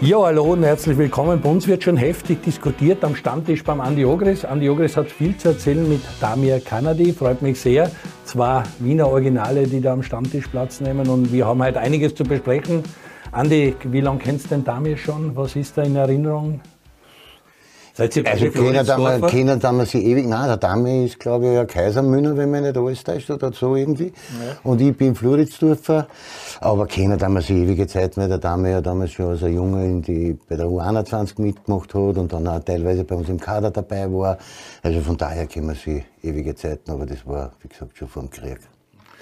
Ja, hallo und herzlich willkommen. Bei uns wird schon heftig diskutiert am Stammtisch beim Andi Ogris. Andi Ogris hat viel zu erzählen mit Damir Kanadi, freut mich sehr. Zwei Wiener Originale, die da am Stammtisch Platz nehmen und wir haben heute einiges zu besprechen. Andi, wie lange kennst du den Damir schon? Was ist da in Erinnerung? Seid ihr also kennen da, kennen da sie ewig, nein, der Dame ist glaube ich ein Kaisermühner, wenn man nicht alles täuscht oder so irgendwie. Ja. Und ich bin Floridsdorfer, aber kennen da sie ewige Zeit, weil der Dame ja damals schon als ein Junge in die, bei der U21 mitgemacht hat und dann auch teilweise bei uns im Kader dabei war. Also von daher kennen sie ewige Zeiten, aber das war, wie gesagt, schon vor dem Krieg.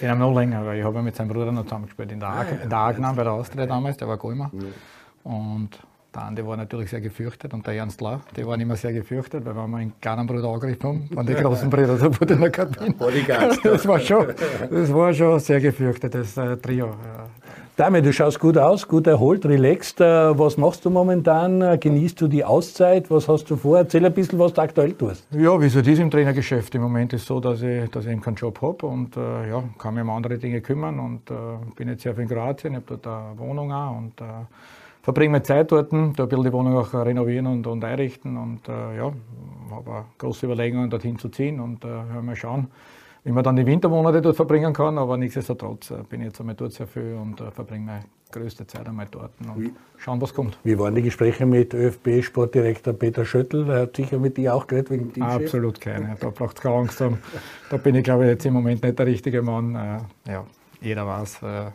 Den haben wir noch länger, weil ich habe mit seinem Bruder noch zusammengespielt in der, ja, in der Agnan bei der Austria damals, der war Golmer. Ja. Und der Andi war natürlich sehr gefürchtet und der Ernst Lau, die waren immer sehr gefürchtet, weil wenn wir einen kleinen Bruder angegriffen haben, waren die großen Brüder da wurde in der Kabine. Das war schon, das war schon sehr gefürchtetes äh, Trio. Ja. Dame, du schaust gut aus, gut erholt, relaxed. Äh, was machst du momentan? Äh, genießt du die Auszeit? Was hast du vor? Erzähl ein bisschen, was du aktuell tust. Ja, wie so das im Trainergeschäft. Im Moment ist es so, dass ich, dass ich eben keinen Job habe und äh, ja, kann mich um andere Dinge kümmern und äh, bin jetzt sehr viel in Kroatien, ich habe dort eine Wohnung auch und äh, verbringe meine Zeit dort, da ein bisschen die Wohnung auch renovieren und, und einrichten und äh, ja, habe große Überlegungen, dorthin zu ziehen und äh, mal schauen, wie man dann die Wintermonate dort verbringen kann, aber nichtsdestotrotz äh, bin ich jetzt einmal dort sehr viel und äh, verbringe meine größte Zeit einmal dort und wie, schauen, was kommt. Wie waren die Gespräche mit ÖFB-Sportdirektor Peter Schöttl? Er hat sicher mit dir auch geredet wegen Teamchef? Absolut keine, da braucht es keine Angst haben. Da bin ich glaube ich jetzt im Moment nicht der richtige Mann. Äh, ja, jeder weiß, äh,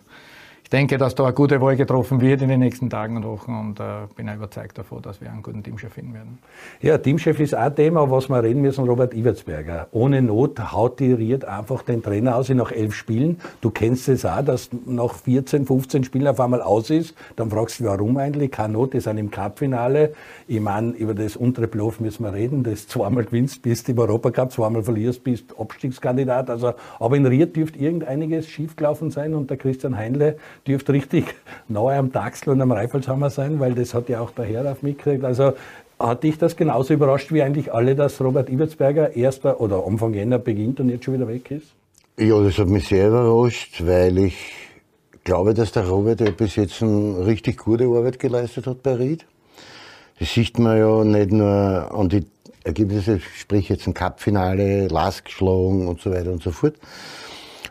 denke, dass da eine gute Wahl getroffen wird in den nächsten Tagen und Wochen und äh, bin überzeugt davon, dass wir einen guten Teamchef finden werden. Ja, Teamchef ist ein Thema, was wir reden müssen, Robert Iwertsberger. Ohne Not haut die Ried einfach den Trainer aus nach elf Spielen. Du kennst es auch, dass nach 14, 15 Spielen auf einmal aus ist. Dann fragst du, warum eigentlich? Keine Not, die sind im Cup-Finale. Ich meine, über das untere Bluff müssen wir reden. Das zweimal gewinnst, bist im Europacup, zweimal verlierst, bist Abstiegskandidat. Also, aber in Ried dürfte irgendeiniges schiefgelaufen sein und der Christian Heinle dürfte richtig nahe am Dachsel und am Reifelshammer sein, weil das hat ja auch der Herr auf mitgekriegt. Also hat dich das genauso überrascht wie eigentlich alle, dass Robert Ibertsberger erster oder Anfang Jänner beginnt und jetzt schon wieder weg ist? Ja, das hat mich sehr überrascht, weil ich glaube, dass der Robert ja bis jetzt eine richtig gute Arbeit geleistet hat bei Ried. Das sieht man ja nicht nur an die Ergebnisse, sprich jetzt ein Cup-Finale, Last geschlagen und so weiter und so fort.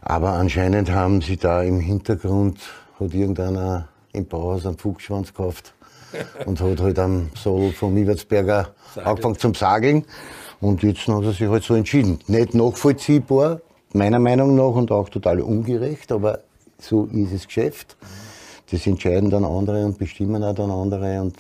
Aber anscheinend haben sie da im Hintergrund hat irgendeiner im Bauhaus einen Fuchsschwanz gekauft und hat halt am Soll vom Iwertsberger angefangen zum Sageln. Und jetzt hat er sich halt so entschieden. Nicht nachvollziehbar, meiner Meinung nach, und auch total ungerecht, aber so ist es Geschäft. Das entscheiden dann andere und bestimmen auch dann andere. Und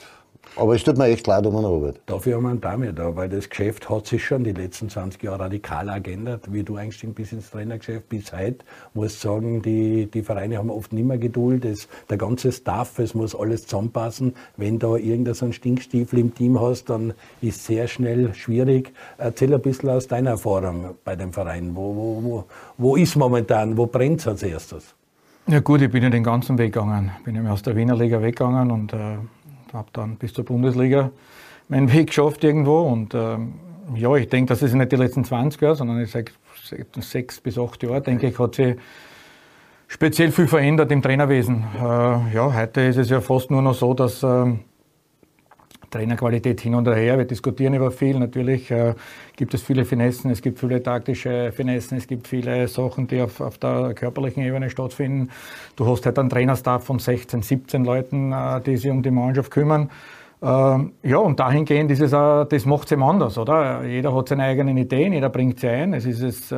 aber es tut mir echt leid um den Robert. Dafür haben wir einen Dame da, weil das Geschäft hat sich schon die letzten 20 Jahre radikal geändert. Wie du eingestiegen bist ins Trainergeschäft bis heute, muss sagen, die, die Vereine haben oft nicht mehr Geduld. Das, der ganze Staff, es muss alles zusammenpassen. Wenn da irgendein so Stinkstiefel im Team hast, dann ist es sehr schnell schwierig. Erzähl ein bisschen aus deiner Erfahrung bei dem Verein. Wo, wo, wo, wo ist momentan, wo brennt es als erstes? Ja gut, ich bin ja den ganzen Weg gegangen. Bin ja aus der Wiener Liga weggegangen und äh habe dann bis zur Bundesliga meinen Weg geschafft irgendwo. Und ähm, ja, ich denke, das ist nicht die letzten 20 Jahre, sondern ich sage sechs bis acht Jahre, denke ich, hat sich speziell viel verändert im Trainerwesen. Äh, ja, heute ist es ja fast nur noch so, dass äh, Trainerqualität hin und her. Wir diskutieren über viel. Natürlich äh, gibt es viele Finessen, es gibt viele taktische Finessen, es gibt viele Sachen, die auf, auf der körperlichen Ebene stattfinden. Du hast halt einen Trainerstaff von 16, 17 Leuten, äh, die sich um die Mannschaft kümmern. Ähm, ja, und dahingehend ist es auch, das macht es eben anders, oder? Jeder hat seine eigenen Ideen, jeder bringt sie ein. Es ist es,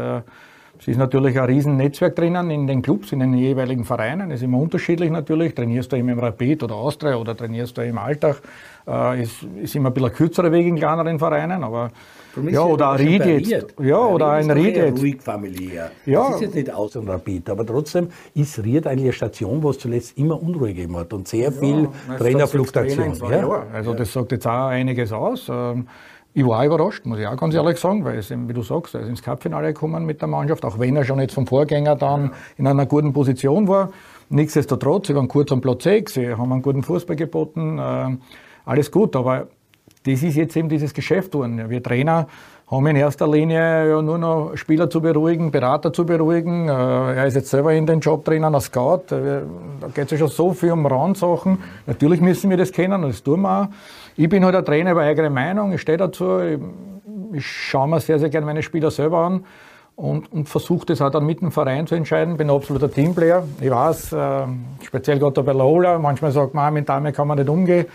es ist natürlich ein Riesennetzwerk drinnen in den Clubs, in den jeweiligen Vereinen. Es ist immer unterschiedlich natürlich. Trainierst du eben im Rapid oder Austria oder trainierst du im Alltag. Äh, ist, ist immer ein bisschen ein kürzerer Weg in kleineren Vereinen, aber ja, oder ein Ried jetzt. Ja, oder ein Ried jetzt. ruhig familiär. Ja. Das ist jetzt nicht aus und Rapid, aber trotzdem ist Ried eigentlich eine Station, wo es zuletzt immer Unruhe gegeben hat und sehr viel ja, Trainerfluktuation. Ja. Also das sagt jetzt auch einiges aus. Ähm, ich war überrascht, muss ich auch ganz ehrlich sagen, weil es, wie du sagst, er ist ins Cup-Finale gekommen mit der Mannschaft, auch wenn er schon jetzt vom Vorgänger dann in einer guten Position war. Nichtsdestotrotz, sie waren kurz am Platz 6, sie haben einen guten Fußball geboten, äh, alles gut, aber das ist jetzt eben dieses Geschäft geworden. Wir Trainer haben in erster Linie ja nur noch Spieler zu beruhigen, Berater zu beruhigen. Äh, er ist jetzt selber in den Job drinnen als Scout. Äh, da geht es ja schon so viel um Randsachen. Natürlich müssen wir das kennen das tun wir auch. Ich bin halt ein Trainer über eigene Meinung, ich stehe dazu. Ich, ich schaue mir sehr, sehr gerne meine Spieler selber an und, und versuche das auch dann mit dem Verein zu entscheiden. Bin ein absoluter Teamplayer. Ich weiß, äh, speziell gerade bei Lola, manchmal sagt man, mit damit kann man nicht umgehen.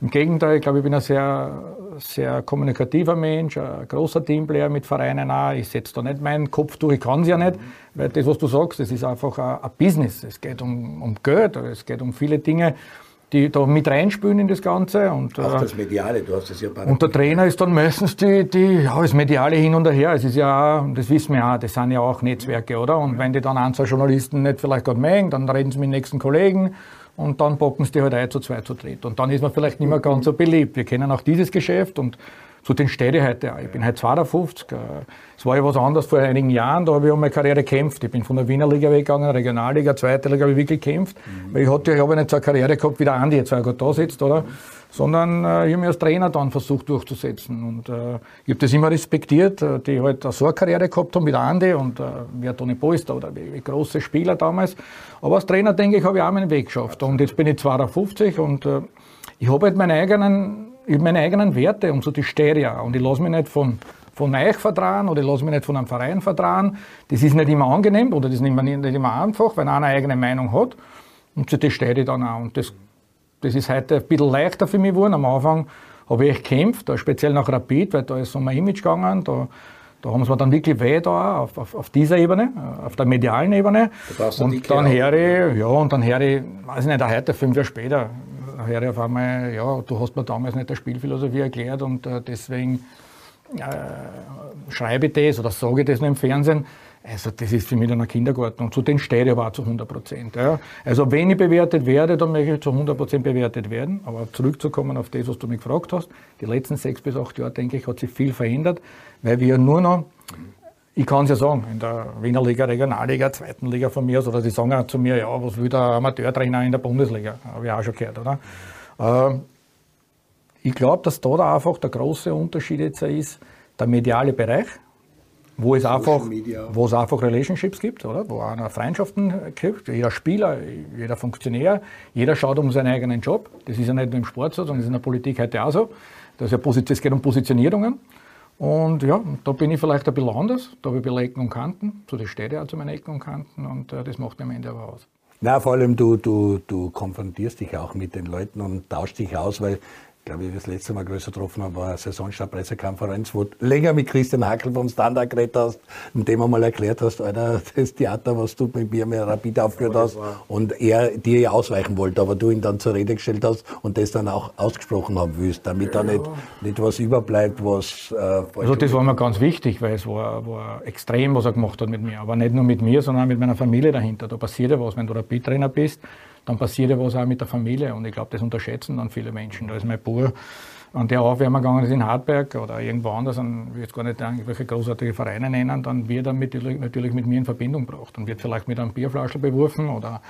Im Gegenteil, ich glaube, ich bin ein sehr, sehr kommunikativer Mensch, ein großer Teamplayer mit Vereinen auch. Ich setze da nicht meinen Kopf durch, ich kann es ja nicht, weil das, was du sagst, das ist einfach ein, ein Business. Es geht um, um Geld, es geht um viele Dinge, die da mit reinspülen in das Ganze. Und, auch äh, das Mediale, du hast das ja Und der Trainer ist dann meistens die, die, ja, das Mediale hin und her. Es ist ja, das wissen wir auch, das sind ja auch Netzwerke, oder? Und wenn die dann ein, zwei Journalisten nicht vielleicht gerade mögen, dann reden sie mit den nächsten Kollegen und dann packen sie die halt ein zu zwei zu dritt. Und dann ist man vielleicht nicht mehr ganz so beliebt. Wir kennen auch dieses Geschäft und zu den ich heute auch. Ich bin heute 52. Äh, es war ja was anderes vor einigen Jahren, da habe ich um meine Karriere gekämpft. Ich bin von der Wiener Liga weggegangen, Regionalliga, zweite Liga habe ich wirklich gekämpft. Mhm. Weil ich hatte, ich habe nicht so eine Karriere gehabt, wie der Andi jetzt gerade da sitzt, oder? Sondern äh, ich habe mich als Trainer dann versucht durchzusetzen. Und äh, ich habe das immer respektiert, äh, die halt so eine Karriere gehabt haben wie der Andi und äh, wie Toni Polster oder wie, wie große Spieler damals. Aber als Trainer, denke ich, habe ich auch meinen Weg geschafft. Und jetzt bin ich 52 und äh, ich habe halt meine eigenen ich meine eigenen Werte und so die Stereo. Und ich lasse mich nicht von, von euch vertrauen oder ich lasse mich nicht von einem Verein vertrauen. Das ist nicht immer angenehm oder das ist nicht immer, nicht immer einfach, wenn einer eine eigene Meinung hat. Und zu das stehe ich dann auch. Und das, das ist heute ein bisschen leichter für mich geworden. Am Anfang habe ich gekämpft, speziell nach Rapid, weil da ist um ein Image gegangen. Da, da haben sie mir dann wirklich weh da auf, auf, auf dieser Ebene, auf der medialen Ebene. Und dann ich, ja, und dann her ich, weiß ich nicht, heute, fünf Jahre später, höre ich auf einmal, ja, du hast mir damals nicht der Spielphilosophie erklärt und äh, deswegen äh, schreibe ich das oder sage ich das nur im Fernsehen. Also das ist für mich dann ein Kindergarten und zu den stehe ich aber auch zu 100 Prozent. Ja. Also wenn ich bewertet werde, dann möchte ich zu 100 Prozent bewertet werden. Aber zurückzukommen auf das, was du mich gefragt hast, die letzten sechs bis acht Jahre, denke ich, hat sich viel verändert, weil wir nur noch ich kann es ja sagen, in der Wiener Liga, Regionalliga, zweiten Liga von mir, oder die sagen auch zu mir, ja, was will der Amateurtrainer in der Bundesliga? Habe ich auch schon gehört, oder? Ähm, ich glaube, dass da, da einfach der große Unterschied jetzt ist, der mediale Bereich, wo es, einfach, wo es einfach Relationships gibt, oder? wo einer Freundschaften gibt, jeder Spieler, jeder Funktionär, jeder schaut um seinen eigenen Job. Das ist ja nicht nur im Sport so, sondern das ist in der Politik heute auch so. Das ja es geht um Positionierungen. Und ja, da bin ich vielleicht ein bisschen anders. Da habe ich ein Ecken und Kanten. So steht ja auch zu meinen Ecken und Kanten und äh, das macht am Ende aber aus. Na, vor allem du, du, du konfrontierst dich auch mit den Leuten und tauschst dich aus, weil glaube ich, das letzte Mal größer getroffen haben, war eine Saisonstab-Pressekonferenz, wo du länger mit Christian Hackel vom Standard geredet hast und dem einmal erklärt hast, Alter, das Theater, was du mit mir mit Rapid aufgeführt hast und er dir ja ausweichen wollte, aber du ihn dann zur Rede gestellt hast und das dann auch ausgesprochen haben willst, damit ja. da nicht, nicht was überbleibt, was... Äh, also das war mir ganz wichtig, weil es war, war extrem, was er gemacht hat mit mir, aber nicht nur mit mir, sondern auch mit meiner Familie dahinter. Da passiert ja was, wenn du Rapid-Trainer bist, dann passiert ja was auch mit der Familie. Und ich glaube, das unterschätzen dann viele Menschen. Da ist mein Bauer an der Aufwärmer gegangen ist in Hartberg oder irgendwo anders, und ich will jetzt gar nicht irgendwelche großartige Vereine nennen, dann wird er mit, natürlich mit mir in Verbindung gebracht und wird vielleicht mit einem Bierflaschel beworfen oder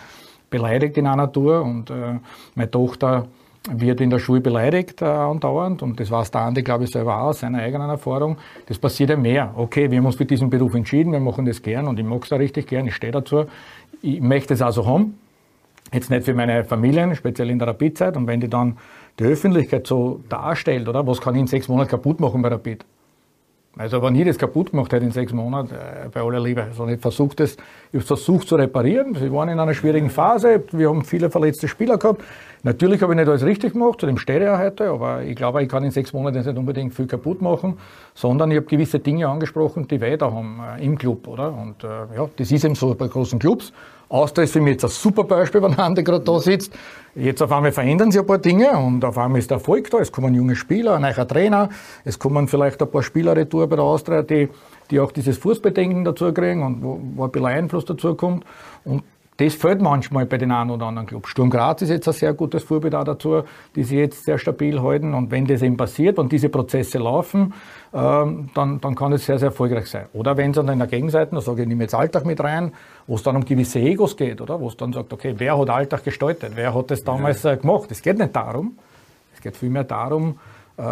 beleidigt in einer Tour. Und äh, meine Tochter wird in der Schule beleidigt äh, andauernd und das weiß der Andi, glaube ich, selber auch aus seiner eigenen Erfahrung. Das passiert ja mehr. Okay, wir haben uns für diesen Beruf entschieden, wir machen das gern und ich mag es da richtig gern, ich stehe dazu. Ich möchte es also haben, Jetzt nicht für meine Familien, speziell in der Rapid-Zeit. Und wenn die dann die Öffentlichkeit so darstellt, oder? Was kann ich in sechs Monaten kaputt machen bei Rapid? Also wenn ich das kaputt gemacht hätte in sechs Monaten, äh, bei aller Liebe, also ich versucht es, ich versucht zu reparieren. Sie waren in einer schwierigen Phase, wir haben viele verletzte Spieler gehabt. Natürlich habe ich nicht alles richtig gemacht, zu dem stehe ich heute, aber ich glaube, ich kann in sechs Monaten nicht unbedingt viel kaputt machen, sondern ich habe gewisse Dinge angesprochen, die weiter haben äh, im Club, oder? Und äh, ja, das ist eben so bei großen Clubs. Austria ist für mich jetzt ein super Beispiel, wenn andere gerade da sitzt. Jetzt auf einmal verändern sich ein paar Dinge und auf einmal ist der Erfolg da. Es kommen junge Spieler, ein neuer Trainer, es kommen vielleicht ein paar Spieler retour bei der Austria, die, die auch dieses Fußbedenken dazu kriegen und wo, wo ein bisschen Einfluss dazu kommt. Und das fällt manchmal bei den einen oder anderen Clubs. Sturm Graz ist jetzt ein sehr gutes Vorbild auch dazu, die sich jetzt sehr stabil halten. Und wenn das eben passiert, wenn diese Prozesse laufen, ähm, dann, dann kann es sehr, sehr erfolgreich sein. Oder wenn es dann in der Gegenseite, da sage ich, ich nehme jetzt Alltag mit rein, wo es dann um gewisse Egos geht, oder? Wo es dann sagt, okay, wer hat Alltag gestaltet? Wer hat das damals ja. Äh, gemacht? Es geht nicht darum. Es geht vielmehr darum, äh,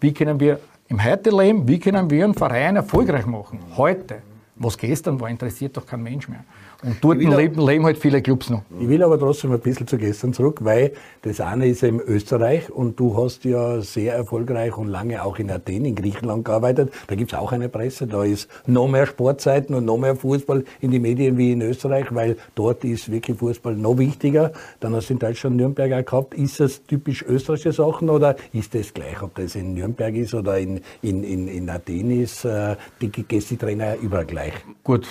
wie können wir Im Heute-Leben, wie können wir einen Verein erfolgreich machen? Heute. Was gestern war, interessiert doch kein Mensch mehr. Und dort leben, leben halt viele Clubs noch. Ich will aber trotzdem ein bisschen zu gestern zurück, weil das eine ist eben Österreich und du hast ja sehr erfolgreich und lange auch in Athen, in Griechenland gearbeitet. Da gibt's auch eine Presse, da ist noch mehr Sportzeiten und noch mehr Fußball in die Medien wie in Österreich, weil dort ist wirklich Fußball noch wichtiger. Dann hast du in Deutschland Nürnberg auch gehabt. Ist das typisch österreichische Sachen oder ist das gleich, ob das in Nürnberg ist oder in, in, in, in Athen ist? äh, Die Gästetrainer überall gleich. Gut,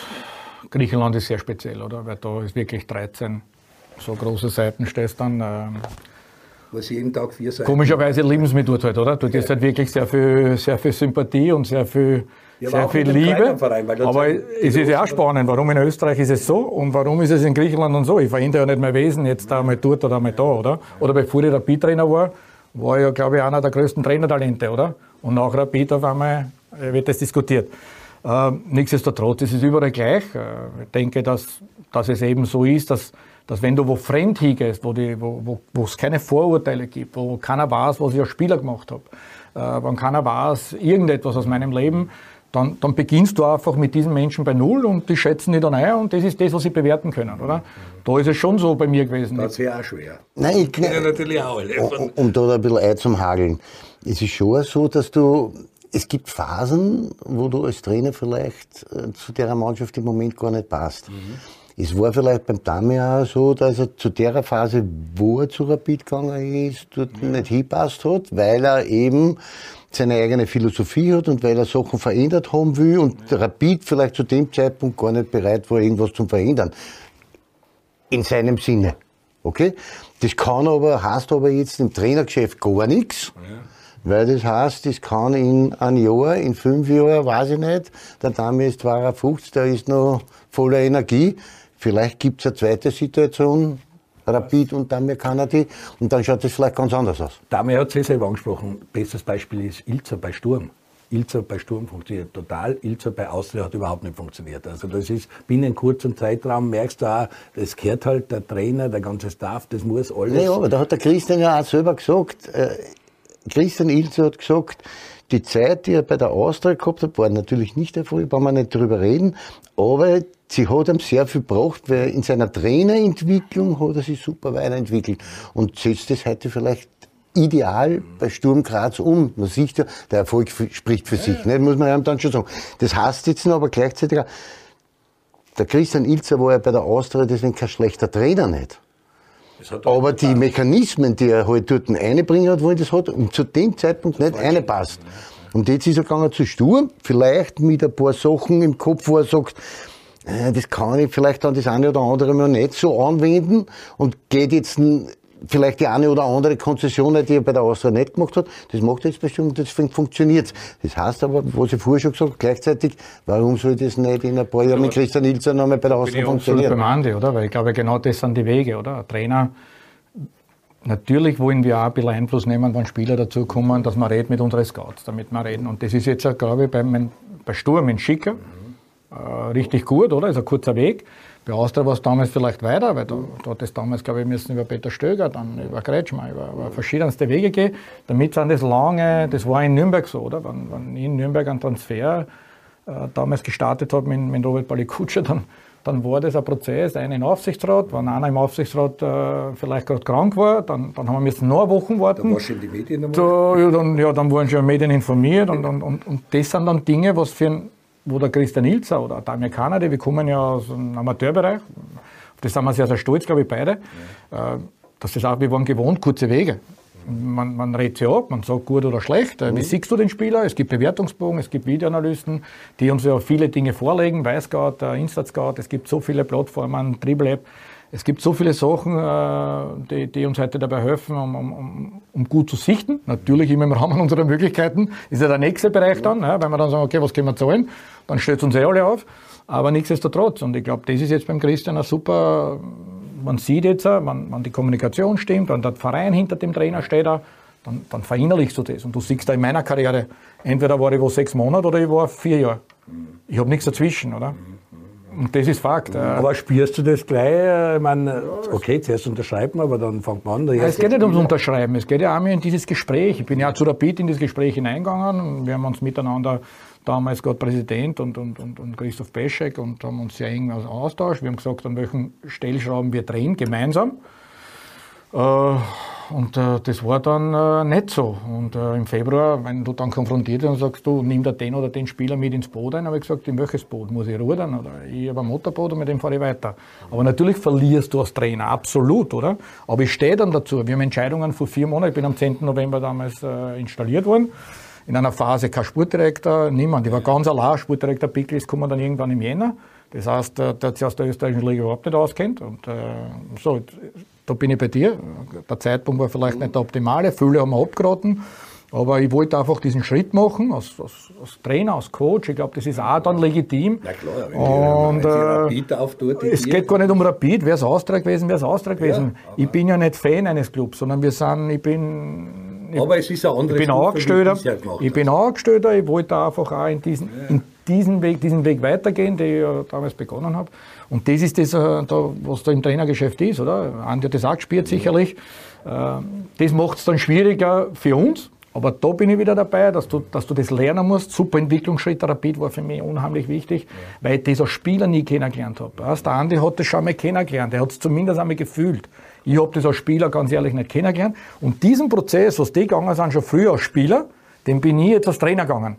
Griechenland ist sehr speziell, oder? Weil da ist wirklich 13 so große Seiten stehst dann. Ähm, Was jeden Tag vier Seiten. komischerweise lieben sie mich dort halt, oder? Dort ist halt wirklich sehr viel, sehr viel Sympathie und sehr viel, Ja, sehr viel Liebe. Verein, aber es ist ja auch spannend, warum in Österreich ist es so und warum ist es in Griechenland und so. Ich verändere ja nicht mein Wesen jetzt da mal dort oder mal da, oder? Oder bevor ich Rapid-Trainer war, war ich ja, glaube ich, einer der größten Trainertalente, oder? Und nach Rapid auf einmal äh, wird das diskutiert. Ähm, nichtsdestotrotz ist es überall gleich. Äh, ich denke, dass, dass es eben so ist, dass, dass wenn du wo fremd hingehst, wo, die, wo, wo, wo es keine Vorurteile gibt, wo keiner weiß, was ich als Spieler gemacht habe, äh, wenn keiner weiß, irgendetwas aus meinem Leben, dann, dann beginnst du einfach mit diesen Menschen bei Null und die schätzen dich dann ein und das ist das, was sie bewerten können, oder? Da ist es schon so bei mir gewesen. Das wäre auch schwer. Nein, ich, Ja, natürlich auch alle. um, um da ein bisschen Ei zum Hageln. Es ist schon so, dass du, es gibt Phasen, wo du als Trainer vielleicht äh, zu der Mannschaft im Moment gar nicht passt. Es war vielleicht beim Dami auch so, dass er zu der Phase, wo er zu Rapid gegangen ist, dort nicht hinpasst hat, weil er eben seine eigene Philosophie hat und weil er Sachen verändert haben will und Rapid vielleicht zu dem Zeitpunkt gar nicht bereit war, irgendwas zu verändern in seinem Sinne. Okay? Das kann aber, heißt aber jetzt im Trainergeschäft gar nichts. Weil das heißt, das kann in ein Jahr, in fünf Jahren, weiß ich nicht, der Dame ist 52, der ist noch voller Energie. Vielleicht gibt's eine zweite Situation, Rapid und Dame Kanadi, und dann schaut das vielleicht ganz anders aus. Dame hat es eh selber angesprochen. Bestes Beispiel ist Ilzer bei Sturm. Ilzer bei Sturm funktioniert total. Ilzer bei Austria hat überhaupt nicht funktioniert. Also das ist binnen kurzem Zeitraum merkst du auch, das gehört halt der Trainer, der ganze Staff, das muss alles. Ja, aber da hat der Christian ja auch selber gesagt, äh, Christian Ilze hat gesagt, die Zeit, die er bei der Austria gehabt hat, war natürlich nicht erfolgreich, brauchen wir nicht drüber reden, aber sie hat ihm sehr viel gebracht, weil in seiner Trainerentwicklung hat er sich super weiterentwickelt und setzt das heute vielleicht ideal bei Sturm Graz um. Man sieht ja, der Erfolg spricht für sich, ne? muss man ja dann schon sagen. Das heißt jetzt aber gleichzeitig auch, der Christian Ilzer war ja bei der Austria deswegen kein schlechter Trainer nicht. Er Aber die Mechanismen, die er halt dort einbringen hat, wollen das hat, und zu dem Zeitpunkt nicht reinpasst. Und jetzt ist er gegangen zu Sturm, vielleicht mit ein paar Sachen im Kopf, wo er sagt, äh, das kann ich vielleicht dann das eine oder andere mal nicht so anwenden und geht jetzt vielleicht die eine oder andere Konzession, die er bei der Austria nicht gemacht hat, das macht er jetzt bestimmt und deswegen funktioniert Das heißt aber, was ich vorher schon gesagt habe, gleichzeitig, warum soll das nicht in ein paar Jahren mit Christian Ilzer nochmal bei der Austria funktionieren? beim Andi, oder? Weil ich glaube, genau das sind die Wege, oder? Ein Trainer, natürlich wollen wir auch ein bisschen Einfluss nehmen, wenn Spieler dazukommen, dass man redet mit unseren Scouts, damit wir reden. Und das ist jetzt, glaube ich, beim, bei Sturm in Schicker richtig gut, oder? Ist ein kurzer Weg. Bei Austria war es damals vielleicht weiter, weil da, da hat es damals, glaube ich, müssen über Peter Stöger, dann über Kretschmer, über, über verschiedenste Wege gehen. Damit sind das lange, das war in Nürnberg so, oder? Wenn, wenn ich in Nürnberg einen Transfer äh, damals gestartet habe mit, mit Robert Balikutscher, dann, dann war das ein Prozess, einer im Aufsichtsrat. Wenn einer im Aufsichtsrat äh, vielleicht gerade krank war, dann, dann haben wir müssen noch Wochen warten. warst du in die Medien. Da, ja, dann, ja, dann wurden schon Medien informiert und, und, und, und das sind dann Dinge, was für ein, wo der Christian Ilzer oder der Amerikaner, die wir kommen ja aus dem Amateurbereich, auf das sind wir sehr, sehr stolz, glaube ich, beide, äh, dass das auch, wir waren gewohnt, kurze Wege. Man, man redet sich ab, man sagt gut oder schlecht. Äh, Wie siehst du den Spieler? Es gibt Bewertungsbogen, es gibt Videoanalysten, die uns ja viele Dinge vorlegen, Weißscout, äh, Instat-Scout, es gibt so viele Plattformen, Dribble-App. Es gibt so viele Sachen, äh, die, die uns heute dabei helfen, um, um, um, gut zu sichten. Natürlich immer im Rahmen unserer Möglichkeiten. Ist ja der nächste Bereich dann, ja, wenn wir dann sagen, okay, was können wir zahlen? Dann stellt es uns eh alle auf. Aber nichtsdestotrotz. Und ich glaube, das ist jetzt beim Christian ein super, man sieht jetzt, wenn, wenn die Kommunikation stimmt, wenn der Verein hinter dem Trainer steht, dann, dann verinnerlichst du das. Und du siehst da in meiner Karriere, entweder war ich wo sechs Monate oder ich war vier Jahre. Ich habe nichts dazwischen, oder? Und das ist Fakt. Aber spürst du das gleich? Ich meine, okay, zuerst unterschreiben, aber dann fängt man an. Es geht nicht ums Unterschreiben, es geht ja auch in dieses Gespräch. Ich bin ja zu Rapid in das Gespräch hineingegangen. Wir haben uns miteinander damals gerade Präsident und, und, und, und Christoph Peschek und haben uns sehr eng austauscht. Wir haben gesagt, an welchen Stellschrauben wir drehen, gemeinsam. Äh, und äh, das war dann äh, nicht so. Und im Februar, wenn du dann konfrontiert wirst und sagst, du nimm da den oder den Spieler mit ins Boot ein, habe ich gesagt, in welches Boot? Muss ich rudern? Oder ich habe ein Motorboot und mit dem fahre ich weiter. Aber natürlich verlierst du als Trainer, absolut, oder? Aber ich stehe dann dazu. Wir haben Entscheidungen vor vier Monaten, ich bin am 10. November damals installiert worden. In einer Phase kein Sportdirektor, niemand. Ich war ganz allein. Sportdirektor Pickel ist kommen dann irgendwann im Jänner. Das heißt, der, der sich aus der österreichischen Liga überhaupt nicht auskennt. Und äh, so, da bin ich bei dir. Der Zeitpunkt war vielleicht nicht der optimale. Viele haben abgeraten. Aber ich wollte einfach diesen Schritt machen, als, als, als Trainer, als Coach. Ich glaube, das ist auch dann legitim. Ja klar, wenn, und, die, wenn Rapid auftut, Es geht gar nicht um Rapid. Wäre es Austria gewesen, wäre es Austria gewesen. Ja, ich bin ja nicht Fan eines Clubs, sondern wir sind, ich bin... Aber es ist ein anderes Ich bin Angestellter. Ich bin Angestellter. Ich wollte einfach auch in diesen, ja. in diesen Weg, diesen Weg weitergehen, den ich ja damals begonnen habe. Und das ist das, äh, da, was da im Trainergeschäft ist, oder? Andi hat das auch gespielt, sicherlich. Äh, das macht es dann schwieriger für uns. Aber da bin ich wieder dabei, dass du, dass du das lernen musst. Super Entwicklungsschritt, Rapid war für mich unheimlich wichtig, ja. weil ich dieser Spieler nie kennengelernt habe. Der Andi hat das schon mal kennengelernt, er hat es zumindest einmal gefühlt. Ich habe das als Spieler ganz ehrlich nicht kennengelernt. Und diesen Prozess, was die gegangen sind, schon früher als Spieler, den bin ich jetzt als Trainer gegangen.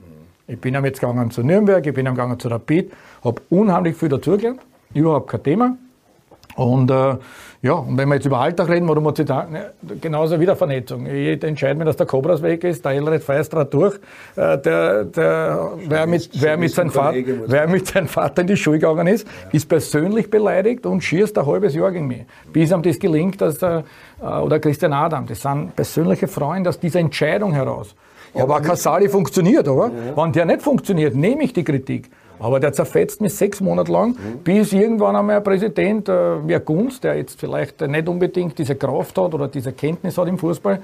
Ich bin jetzt gegangen zu Nürnberg, ich bin gegangen zu Rapid, habe unheimlich viel dazugelernt überhaupt kein Thema. Und äh, ja, und wenn wir jetzt über Alltag reden, warum hat sich da, ne, genauso wieder Vernetzung. Ich entscheide mir, dass der Cobras weg ist, der Elred Feistrat durch, äh, der, der, wer, mit, wer, mit sein Vater, wer mit seinem Vater in die Schule gegangen ist, ja. ist persönlich beleidigt und schießt ein halbes Jahr gegen mich. Bis ihm das gelingt, dass der, äh, oder Christian Adam, das sind persönliche Freunde aus dieser Entscheidung heraus. Ja, aber Casali funktioniert, oder? Ja. Wenn der nicht funktioniert, nehme ich die Kritik. Aber der zerfetzt mich sechs Monate lang, mhm. bis irgendwann einmal ein Präsident äh, wie Gunz, der jetzt vielleicht nicht unbedingt diese Kraft hat oder diese Kenntnis hat im Fußball,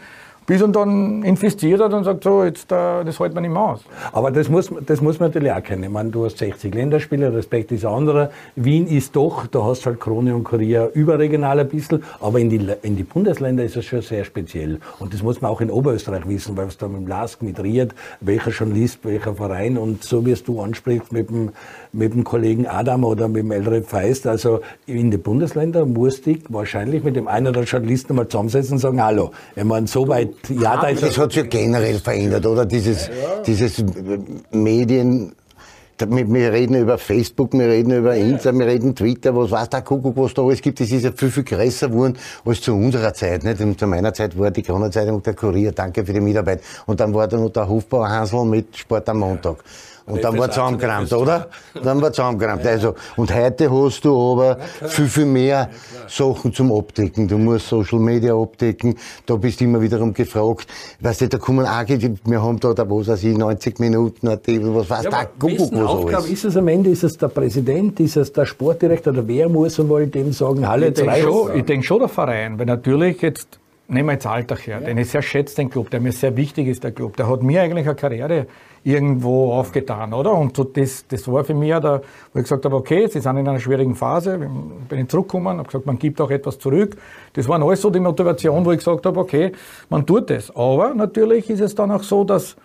bis er dann infiziert hat und sagt, so, jetzt, äh, das hält man nicht mehr aus. Aber das muss, das muss man natürlich auch kennen. Ich meine, du hast 60 Länderspiele, Respekt ist anderer. Wien ist doch, da hast du halt Krone und Kurier überregional ein bisschen, aber in die, in die Bundesländer ist es schon sehr speziell. Und das muss man auch in Oberösterreich wissen, weil es da mit dem LASK mit Ried, welcher Journalist, welcher Verein und so wie es du ansprichst mit dem, mit dem Kollegen Adam oder mit dem Elred Feist, also in die Bundesländer musste ich wahrscheinlich mit dem einen oder Journalisten mal zusammensetzen und sagen, hallo, ich meine, so weit ja, da ist das hat sich ja generell verändert, oder? Dieses, ja. dieses Medien, wir reden über Facebook, wir reden über Insta, wir reden Twitter, was weiß der Kuckuck, was da alles gibt. Das ist ja viel, viel größer geworden als zu unserer Zeit. Nicht? Und zu meiner Zeit war die Kronenzeitung der Kurier, danke für die Mitarbeit. Und dann war da noch der Hofbauer Hansel mit Sport am Montag. Und dann war zusammengerammt, oder? Dann war zusammengerammt. Also, und heute hast du aber viel, viel mehr Sachen zum Abdecken. Du musst Social Media abdecken. Da bist du immer wiederum gefragt. Weißt du, da kommen auch, wir haben da, da was weiß ich, 90 Minuten, was weiß ja, da, Kuckuck, was Aufgabe alles. Ist es am Ende, ist es der Präsident, ist es der Sportdirektor, oder wer muss einmal dem sagen, hallo, jetzt ich schon, Ich denke schon der Verein, weil natürlich jetzt, nehmen wir jetzt Alltag her, ja. den ich sehr schätze, den Club, der mir sehr wichtig ist, der Club. Der hat mir eigentlich eine Karriere irgendwo aufgetan, oder? Und so das, das war für mich da, wo ich gesagt habe, okay, Sie sind in einer schwierigen Phase, bin ich zurückgekommen, habe gesagt, man gibt auch etwas zurück. Das war alles so die Motivation, wo ich gesagt habe, okay, man tut es. Aber natürlich ist es dann auch so, dass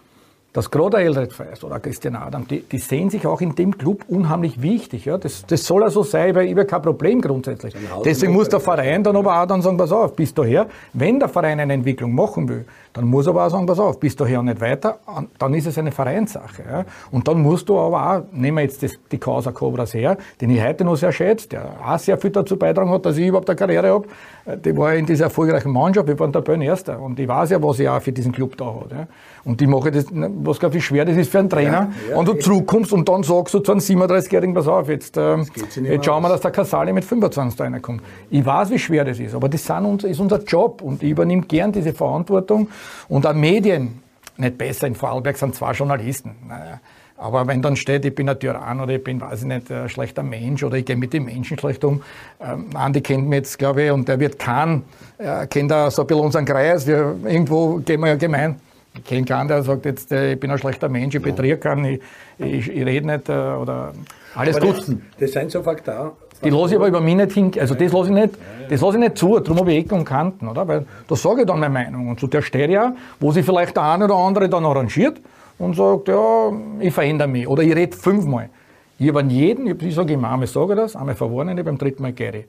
dass gerade Eldred Feist oder Christian Adam, die, die, sehen sich auch in dem Club unheimlich wichtig. Ja? Das, das soll ja so sein, weil ich habe kein Problem grundsätzlich. Deswegen muss der Verein dann aber auch dann sagen, pass auf, bis daher, wenn der Verein eine Entwicklung machen will, dann muss er aber auch sagen, pass auf, bis daher nicht weiter, dann ist es eine Vereinssache. Ja? Und dann musst du aber auch, nehmen wir jetzt das, die Causa Cobras her, den ich heute noch sehr schätze, der auch sehr viel dazu beitragen hat, dass ich überhaupt eine Karriere habe. Äh, die war in dieser erfolgreichen Mannschaft, wir waren der Bön Erster. Und ich weiß ja, was ich auch für diesen Club da habe. Ja? Und ich mache das, was glaube ich schwer das ist für einen Trainer. Ja, und du zurückkommst und dann sagst du zu einem 37-Jährigen, pass auf, jetzt, äh, jetzt schauen wir, dass der Casali mit 25 da reinkommt. Ich weiß, wie schwer das ist, aber das sind, ist unser Job und ich übernehme gern diese Verantwortung. Und auch Medien, nicht besser, in Vorarlberg sind zwei Journalisten. Naja. Aber wenn dann steht, ich bin ein Tyrann oder ich bin, weiß ich nicht, ein schlechter Mensch oder ich gehe mit den Menschen schlecht um. Ähm, Andi kennt mich jetzt, glaube ich, und der wird kann, er kennt auch so ein bisschen unseren Kreis. Wir, irgendwo gehen wir ja gemein Ich kenne keinen, der sagt jetzt, äh, ich bin ein schlechter Mensch, ich betriere keinen, ich, ich, ich rede nicht äh, oder alles Aber gut. Das, das sind so Faktoren. Die lasse ich aber über mich nicht hin, also das lasse ich nicht, das lasse ich nicht zu, darum habe ich Ecken und Kanten, oder? Weil da sage ich dann meine Meinung. Und zu der steht ja, wo sich vielleicht der eine oder andere dann arrangiert und sagt, ja, ich verändere mich. Oder ich rede fünfmal. Ich habe an jeden, ich sage immer, einmal sage das, einmal verwarne beim dritten Mal gehe.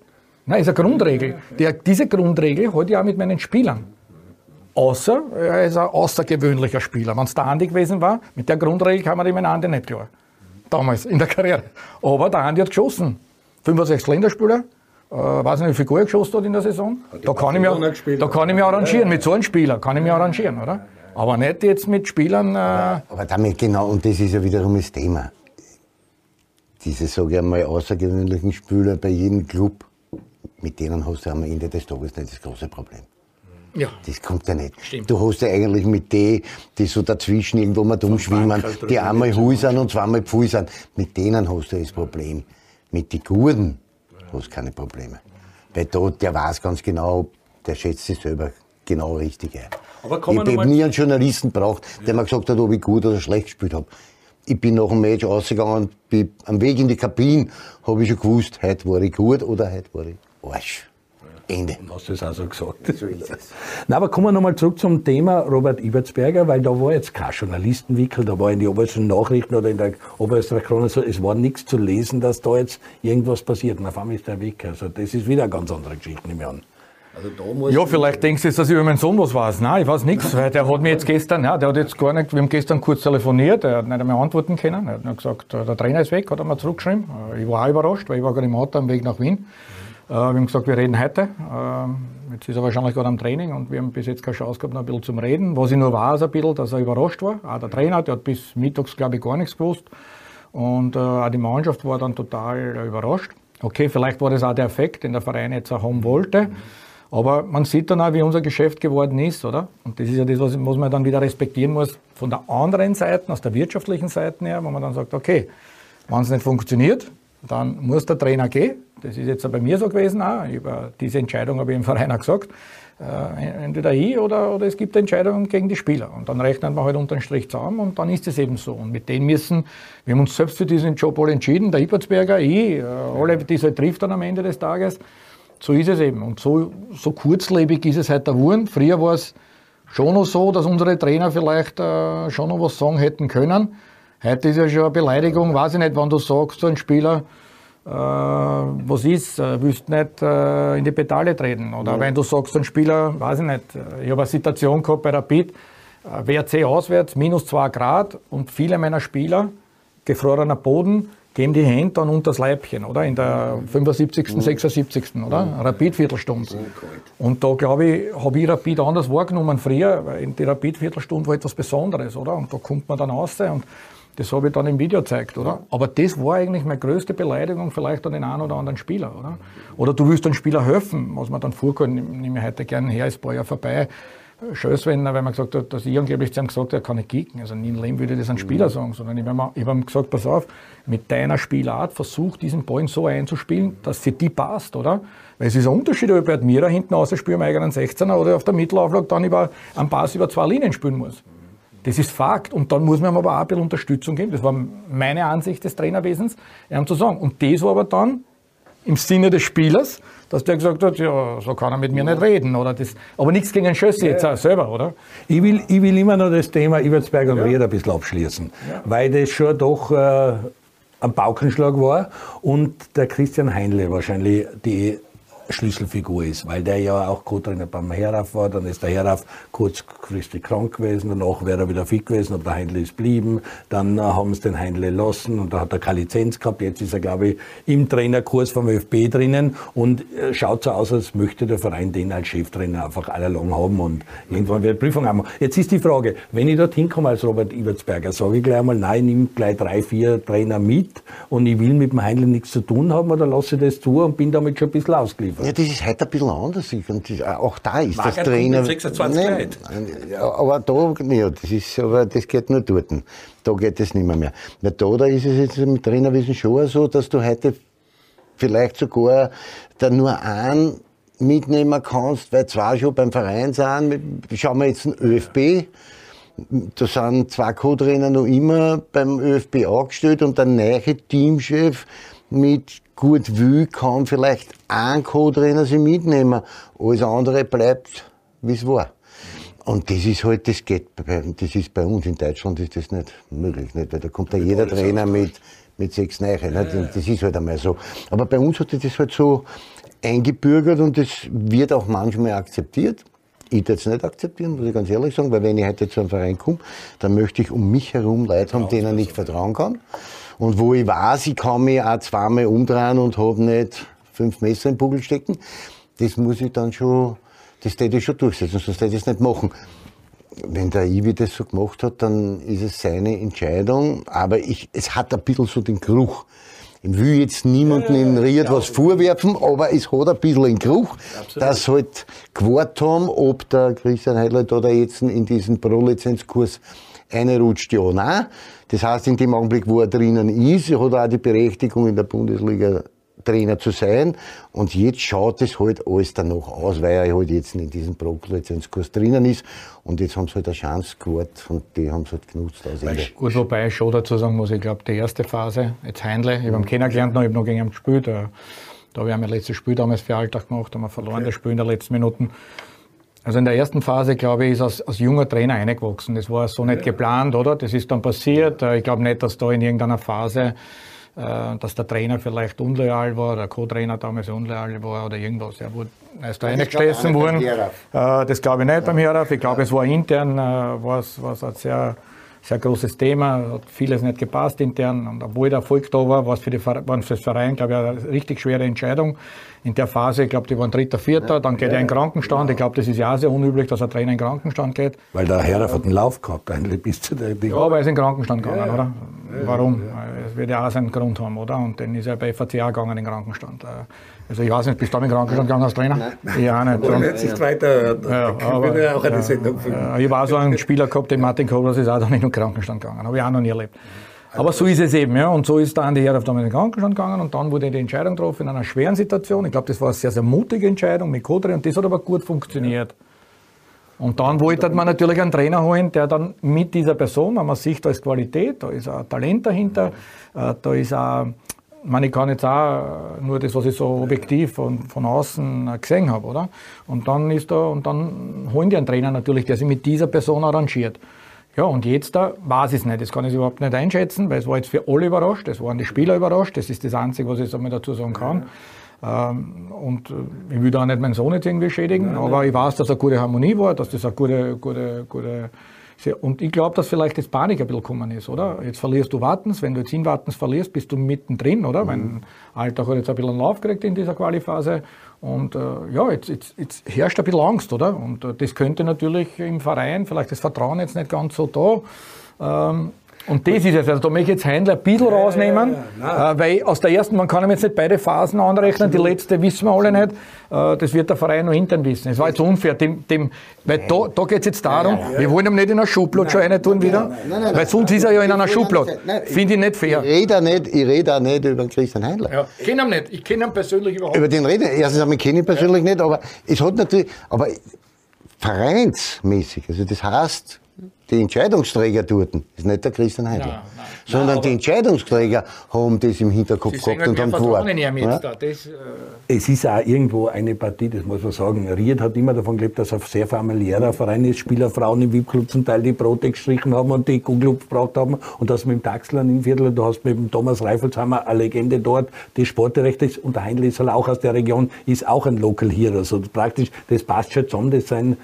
Nein, ist eine Grundregel. Der, diese Grundregel halte ich auch mit meinen Spielern. Außer, er ist ein außergewöhnlicher Spieler. Wenn es der Andi gewesen war, mit der Grundregel kann man dem Andi nicht klar. Damals in der Karriere. Aber der Andi hat geschossen. 65 Länderspieler. Äh, weiß nicht, wie viel Goal geschossen hat in der Saison. Da kann, ich mich, da kann ich mich arrangieren. Mit so einem Spieler kann ich mich arrangieren, oder? Aber nicht jetzt mit Spielern. Äh, Aber damit genau, und das ist ja wiederum das Thema. Diese, sage ich einmal, außergewöhnlichen Spieler bei jedem Club, mit denen hast du am Ende des Tages nicht das große Problem. ja. Das kommt ja nicht. Stimmt. Du hast ja eigentlich mit denen, die so dazwischen irgendwo mal dumm schwimmen, Bankerl die einmal Hui sind und zweimal Pfui sind, mit denen hast du das Problem. Mit den Gurden hast du keine Probleme. Weil da, der weiß ganz genau, der schätzt sich selber genau richtig ein. Aber ich habe nie einen Journalisten braucht, der mir gesagt hat, ob ich gut oder schlecht gespielt habe. Ich bin nach dem Match rausgegangen und bin, am Weg in die Kabine habe ich schon gewusst, heute war ich gut oder heute war ich Arsch. Ende. Du hast das auch so gesagt. So ist es. Na, aber kommen wir nochmal zurück zum Thema Robert Ibertsberger, weil da war jetzt kein Journalistenwickel, da war in den obersten Nachrichten oder in der Oberösterreich Krone so, es war nichts zu lesen, dass da jetzt irgendwas passiert. Und auf einmal ist der weg. Also das ist wieder eine ganz andere Geschichte, nehme ich an. Also da muss Ja, vielleicht denkst du jetzt, dass ich über meinen Sohn was weiß. Nein, ich weiß nichts, weil der hat mir jetzt gestern, ja, der hat jetzt gar nicht, wir haben gestern kurz telefoniert, er hat nicht einmal antworten können. Er hat nur gesagt, äh, der Trainer ist weg, hat er mir zurückgeschrieben. Äh, Ich war auch überrascht, weil ich war gerade im Auto am Weg nach Wien. Äh, Wir haben gesagt, wir reden heute. Ähm, Jetzt ist er wahrscheinlich gerade am Training und wir haben bis jetzt keine Chance gehabt, noch ein bisschen zum Reden. Was ich nur weiß, ein bisschen, dass er überrascht war. Auch der Trainer, der hat bis mittags, glaube ich, gar nichts gewusst. Und äh, auch die Mannschaft war dann total äh, überrascht. Okay, vielleicht war das auch der Effekt, den der Verein jetzt auch haben wollte. Aber man sieht dann auch, wie unser Geschäft geworden ist, oder? Und das ist ja das, was was man dann wieder respektieren muss, von der anderen Seite, aus der wirtschaftlichen Seite her, wo man dann sagt, okay, wenn es nicht funktioniert, dann muss der Trainer gehen. Das ist jetzt bei mir so gewesen. Auch. Über diese Entscheidung habe ich im Verein auch gesagt. Äh, entweder ich oder, oder es gibt Entscheidungen gegen die Spieler. Und dann rechnet man halt unter den Strich zusammen und dann ist es eben so. Und mit denen müssen, wir haben uns selbst für diesen Job alle entschieden, der Ibertsberger, ich, äh, alle, die es halt trifft dann am Ende des Tages. So ist es eben. Und so, so kurzlebig ist es heute geworden. Früher war es schon noch so, dass unsere Trainer vielleicht äh, schon noch was sagen hätten können. Heute ist ja schon eine Beleidigung, weiß ich nicht, wenn du sagst, so ein Spieler, äh, was ist, äh, willst nicht äh, in die Pedale treten. Oder wenn du sagst, ein Spieler, weiß ich nicht, äh, ich habe eine Situation gehabt bei Rapid, äh, WRC auswärts, minus 2 Grad und viele meiner Spieler, gefrorener Boden, geben die Hände dann unter das Leibchen, oder? In der 75., 76., oder? Rapid-Viertelstunde. Und da, glaube ich, habe ich Rapid anders wahrgenommen früher, weil in die Rapid-Viertelstunde war etwas Besonderes, oder? Und da kommt man dann raus und das habe ich dann im Video gezeigt, oder? Aber das war eigentlich meine größte Beleidigung vielleicht an den einen oder anderen Spieler, oder? Oder du willst einem Spieler helfen, was man dann vorkommt, nehme ich heute gerne her, ist ein paar Jahre vorbei. Schösswender, weil man gesagt hat, dass ich angeblich zu ihm gesagt habe, er kann nicht kicken. Also nie im Leben würde ich das einem Spieler sagen, sondern ich habe ihm- gesagt, pass auf, mit deiner Spielart versuch diesen Ball so einzuspielen, dass für die passt, oder? Weil es ist ein Unterschied, ob ich bei Admira hinten ausspiele am eigenen 16er oder auf der Mittelauflage dann über, am Pass über zwei Linien spielen muss. Das ist Fakt. Und dann muss man ihm aber auch ein bisschen Unterstützung geben. Das war meine Ansicht des Trainerwesens, ihm zu sagen. Und das war aber dann im Sinne des Spielers, dass der gesagt hat, ja, so kann er mit mir nicht reden. Oder das, aber nichts gegen den Schössi jetzt auch selber, oder? Ich will, ich will immer noch das Thema Ibertsberg und Ried ein bisschen abschließen, weil das schon doch äh, ein Paukenschlag war und der Christian Heinle wahrscheinlich die Schlüsselfigur ist, weil der ja auch Co-Trainer beim Heraf war, dann ist der Heraf kurzfristig krank gewesen, danach wäre er wieder fit gewesen, aber der Heinle ist blieben, dann äh, haben sie den Heinle lassen und da hat er keine Lizenz gehabt, jetzt ist er glaube ich im Trainerkurs vom ÖFB drinnen und äh, schaut so aus, als möchte der Verein den als Cheftrainer einfach allalong haben und irgendwann wird Prüfung haben. Jetzt ist die Frage, wenn ich dorthin komme als Robert Ibertsberger, sage ich gleich einmal, nein, ich nehme gleich drei, vier Trainer mit und ich will mit dem Heinle nichts zu tun haben oder lasse ich das zu und bin damit schon ein bisschen ausgeliefert. Ja, das ist heute ein bisschen anders. Und das, auch da ist Magert das Trainer. mit 26 Nein, ja, aber da, ja, das ist, aber das geht nur dort. Da geht es nicht mehr. mehr. Weil da, da ist es jetzt im Trainerwesen schon so, dass du heute vielleicht sogar da nur einen mitnehmen kannst, weil zwei schon beim Verein sind. Schauen wir jetzt den ÖFB. Da sind zwei Co-Trainer noch immer beim ÖFB angestellt und der neue Teamchef mit gut will kann vielleicht ein Co-Trainer sich mitnehmen. Alles andere bleibt, wie es war. Und das ist halt, das geht, das ist bei uns in Deutschland ist das nicht möglich, nicht? weil da kommt ja jeder Trainer mit, mit sechs Neichen. Ja, ja. Das ist halt einmal so. Aber bei uns hat sich das halt so eingebürgert und das wird auch manchmal akzeptiert. Ich würde es nicht akzeptieren, muss ich ganz ehrlich sagen, weil wenn ich heute zu einem Verein komme, dann möchte ich um mich herum Leute haben, denen ich vertrauen kann. Und wo ich weiß, ich kann mich auch zweimal umdrehen und habe nicht fünf Messer im Bugel stecken, das muss ich dann schon das täte ich schon durchsetzen, sonst hätte ich es nicht machen. Wenn der Iwi das so gemacht hat, dann ist es seine Entscheidung. Aber ich, es hat ein bisschen so den Geruch. Ich will jetzt niemanden in Ried was vorwerfen, aber es hat ein bisschen den Geruch, Absolut. dass halt gewartet haben, ob der Christian Heidler da jetzt in diesen Pro-Lizenzkurs reinrutscht, ja, nein. Das heißt, in dem Augenblick, wo er drinnen ist, hat er auch die Berechtigung in der Bundesliga Trainer zu sein. Und jetzt schaut es halt alles danach aus, weil er halt jetzt in diesem Pro-Lizenzkurs drinnen ist. Und jetzt haben sie halt eine Chance gehabt und die haben sie halt genutzt. Ende. Gut, wobei ich schon dazu sagen muss, ich glaube, die erste Phase, jetzt Heindle, ich habe ihn kennengelernt, noch, ich habe noch gegen ihn gespielt. Da, da habe ich mein letztes Spiel damals für Alltag gemacht, haben wir verloren, okay. das Spiel in der letzten Minuten. Also in der ersten Phase, glaube ich, ist als, als junger Trainer eingewachsen. Das war so nicht ja. geplant, oder? Das ist dann passiert. Ich glaube nicht, dass da in irgendeiner Phase äh, dass der Trainer vielleicht unloyal war, der Co-Trainer damals unloyal war oder irgendwas. Er, wurde, er ist da reingestessen worden. Äh, das glaube ich nicht beim Herauf. Ich glaube, es war intern, äh, was, was ein sehr, sehr großes Thema, hat vieles nicht gepasst intern. Und obwohl der Erfolg da war, war es für, die, war für das Verein, glaube ich, eine richtig schwere Entscheidung in der Phase, ich glaube, die waren dritter, vierter, dann geht ja, er in Krankenstand. Ja. Ich glaube, das ist ja auch sehr unüblich, dass ein Trainer in Krankenstand geht. Weil der Herr hat einen Lauf gehabt, eigentlich bis zu der Ja, aber er ist in Krankenstand gegangen, ja, oder? Warum? Es wird ja auch seinen Grund haben, oder? Und dann ist er bei FAC gegangen in Krankenstand. Also ich weiß nicht, bist du auch in Krankenstand gegangen als Trainer? Nein. Ja, nicht. Aber nicht sich weiter, ja, aber, ja auch eine Sendung ja, Ich habe auch so einen Spieler gehabt, den Martin Kobler, ist auch dann in den Krankenstand gegangen. Habe ich auch noch nie erlebt. Aber so ist es eben, ja. Und so ist der Andi Herdorf damals in den Krankenstand gegangen und dann wurde die Entscheidung getroffen in einer schweren Situation. Ich glaube, das war eine sehr, sehr mutige Entscheidung mit Kodre und das hat aber gut funktioniert. Und dann wollte man natürlich einen Trainer holen, der dann mit dieser Person, wenn man sieht, da ist Qualität, da ist ein Talent dahinter, äh, da ist auch, man, ich kann jetzt auch nur das, was ich so objektiv von, von außen gesehen habe, oder? Und dann ist da, und dann holen die einen Trainer natürlich, der sich mit dieser Person arrangiert. Ja, und jetzt da weiß ich es nicht. Das kann ich überhaupt nicht einschätzen, weil es war jetzt für alle überrascht. Es waren die Spieler überrascht. Das ist das Einzige, was ich dazu sagen kann. Ähm, und äh, ich will da auch nicht meinen Sohn jetzt irgendwie schädigen, nein, aber ich weiß, dass eine gute Harmonie war, dass das eine gute, gute, gute und ich glaube, dass vielleicht das Panik ein bisschen gekommen ist, oder? Jetzt verlierst du Wartens, wenn du jetzt in Wartens verlierst, bist du mittendrin, oder? Mhm. Wenn Alltag hat jetzt ein bisschen Lauf gekriegt in dieser Qualiphase. Und äh, ja, jetzt, jetzt, jetzt, herrscht ein bisschen Angst, oder? Und äh, das könnte natürlich im Verein, vielleicht das Vertrauen jetzt nicht ganz so da. Ähm, und das ist es. Also da möchte ich jetzt Heindl ein bisschen rausnehmen, ja, äh, weil aus der ersten, man kann ihm jetzt nicht beide Phasen anrechnen, Absolut. die letzte wissen wir alle nicht. Äh, das wird der Verein noch intern wissen. Es war jetzt unfair, dem, dem, weil da, da geht es jetzt darum, wir wollen ihm nicht in einer Schublade schon rein tun wieder, weil sonst ist er ja in einer Schublade. Finde ich nicht fair. Ich rede auch nicht, ich rede nicht über Christian Heindler. Ja, ich kenne ihn nicht, ich kenne ihn persönlich überhaupt nicht. Über den rede ich, erstens kenne ich ihn persönlich ja. nicht, aber es hat natürlich, aber vereinsmäßig, also das heißt, die Entscheidungsträger dort, ist nicht der Christian Heidel, nein, nein. sondern nein, die Entscheidungsträger haben das im Hinterkopf gehabt und haben gewartet. Ja? Das, äh es ist auch irgendwo eine Partie, das muss man sagen. Ried hat immer davon gelebt, dass er ein sehr familiärer Verein ist, Spielerfrauen im VIP-Club zum Teil die Brote gestrichen haben und die Kuhclub gebraucht haben und das mit dem Taxler im Viertel, du hast mit dem Thomas Reifelsheimer eine Legende dort, die Sportdirektor ist und der Heindl ist halt auch aus der Region, ist auch ein Local Hero. Also praktisch, das passt schon zusammen, das sein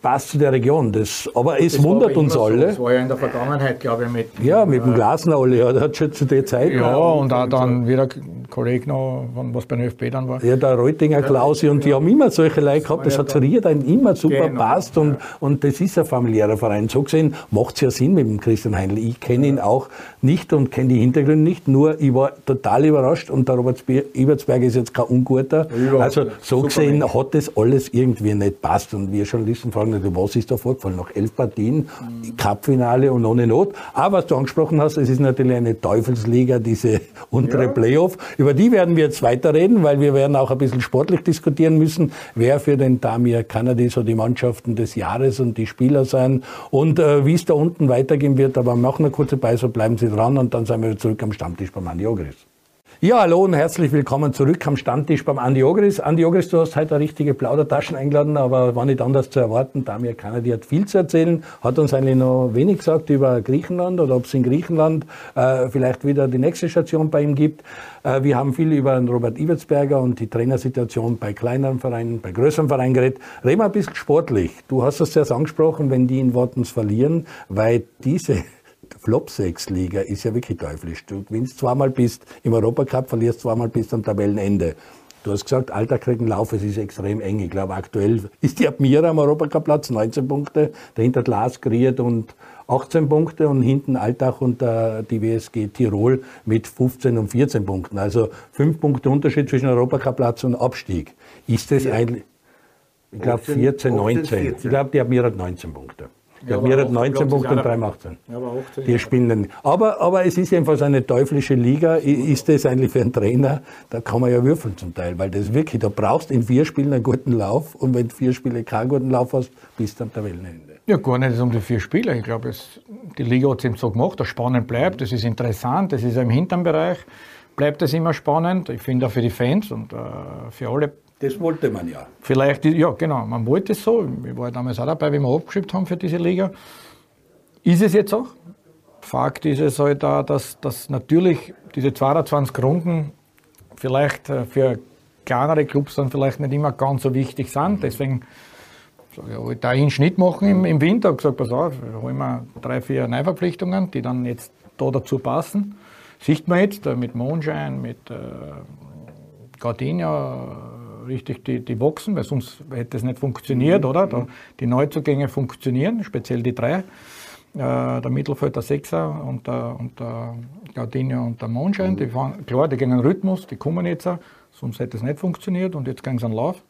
passt zu der Region. Das, aber es das wundert uns alle. So. Das war ja in der Vergangenheit, glaube ich, mit. Ja, mit dem Glasner alle, ja, der hat schon zu der Zeit. Ja, und auch dann wieder Kollege noch, was beim ÖFB dann war. Ja, der Reutinger Klausi, und die haben immer solche Leute gehabt, das, hat zu Riedheim immer super genau, passt und, und das ist ein familiärer Verein. So gesehen macht es ja Sinn mit dem Christian Heinl. Ich kenne ihn auch nicht und kenne die Hintergründe nicht, nur ich war total überrascht und der Robert Ebertsberg ist jetzt kein Unguter. Also so gesehen hat das alles irgendwie nicht passt und wir Journalisten fragen, was ist da vorgefallen? Nach elf Partien, Cupfinale und ohne Not. Aber was du angesprochen hast, es ist natürlich eine Teufelsliga, diese untere ja. Playoff. Über die werden wir jetzt weiter reden, weil wir werden auch ein bisschen sportlich diskutieren müssen, wer für den Damir Kennedy so die Mannschaften des Jahres und die Spieler sein und äh, wie es da unten weitergehen wird. Aber wir machen eine kurze Pause, bleiben Sie dran und dann sind wir zurück am Stammtisch beim Andi Ogris. Ja, hallo und herzlich willkommen zurück am Stammtisch beim Andi Ogris. Andi Ogris, du hast heute eine richtige Plaudertaschen eingeladen, aber war nicht anders zu erwarten. Damir Kanadi hat viel zu erzählen, hat uns eigentlich noch wenig gesagt über Griechenland oder ob es in Griechenland äh, vielleicht wieder die nächste Station bei ihm gibt. Äh, wir haben viel über Robert Iwertsberger und die Trainersituation bei kleineren Vereinen, bei größeren Vereinen geredet. Reden wir ein bisschen sportlich. Du hast es zuerst angesprochen, wenn die in Wortens verlieren, weil diese Flop-6-Liga ist ja wirklich teuflisch. Du gewinnst zweimal bist im Europacup, verlierst zweimal bis am Tabellenende. Du hast gesagt, Alter kriegt einen Lauf, es ist extrem eng. Ich glaube, aktuell ist die Admira am Europacup-Platz 19 Punkte, dahinter Glas Griet und 18 Punkte und hinten Altach und äh, die WSG Tirol mit 15 und 14 Punkten. Also fünf Punkte Unterschied zwischen Europacup-Platz und Abstieg. Ist das ja. eigentlich, ich glaube 14, 19. Ich glaube, die Admira hat 19 Punkte. Ja, mir hat 19 Punkte und 3 18. Ja, aber 18. Die spielen dann. Aber, aber es ist jedenfalls eine teuflische Liga. Ist das eigentlich für einen Trainer? Da kann man ja würfeln zum Teil, weil das wirklich, da brauchst in vier Spielen einen guten Lauf und wenn du vier Spiele keinen guten Lauf hast, bist du am Tabellenende. Ja, gar nicht um die vier Spiele. Ich glaube, die Liga hat es eben so gemacht, dass spannend bleibt, das ist interessant, das ist im hinteren Bereich, bleibt es immer spannend. Ich finde auch für die Fans und äh, für alle das wollte man ja. Vielleicht, ja genau, man wollte es so. Ich war damals auch dabei, wie wir abgeschrieben haben für diese Liga. Ist es jetzt auch? Fakt ist es halt auch, dass, dass natürlich diese 22 Runden vielleicht äh, für kleinere Clubs dann vielleicht nicht immer ganz so wichtig sind. Deswegen sage ich, halt da einen Schnitt machen im, im Winter. Ich gesagt, pass auf, holen wir drei, vier Neuverpflichtungen, die dann jetzt da dazu passen. Sieht man jetzt äh, mit Mondschein, mit äh, Gardenia, richtig die, die wachsen, weil sonst hätte es nicht funktioniert, mhm. oder? Da, die Neuzugänge funktionieren, speziell die drei. Äh, der Mittelfeld, der Sechser und der, und der Gardenia und der Mondschein, mhm. die fahren, klar, die gehen einen Rhythmus, die kommen jetzt auch, sonst hätte es nicht funktioniert und jetzt gehen sie einen Lauf.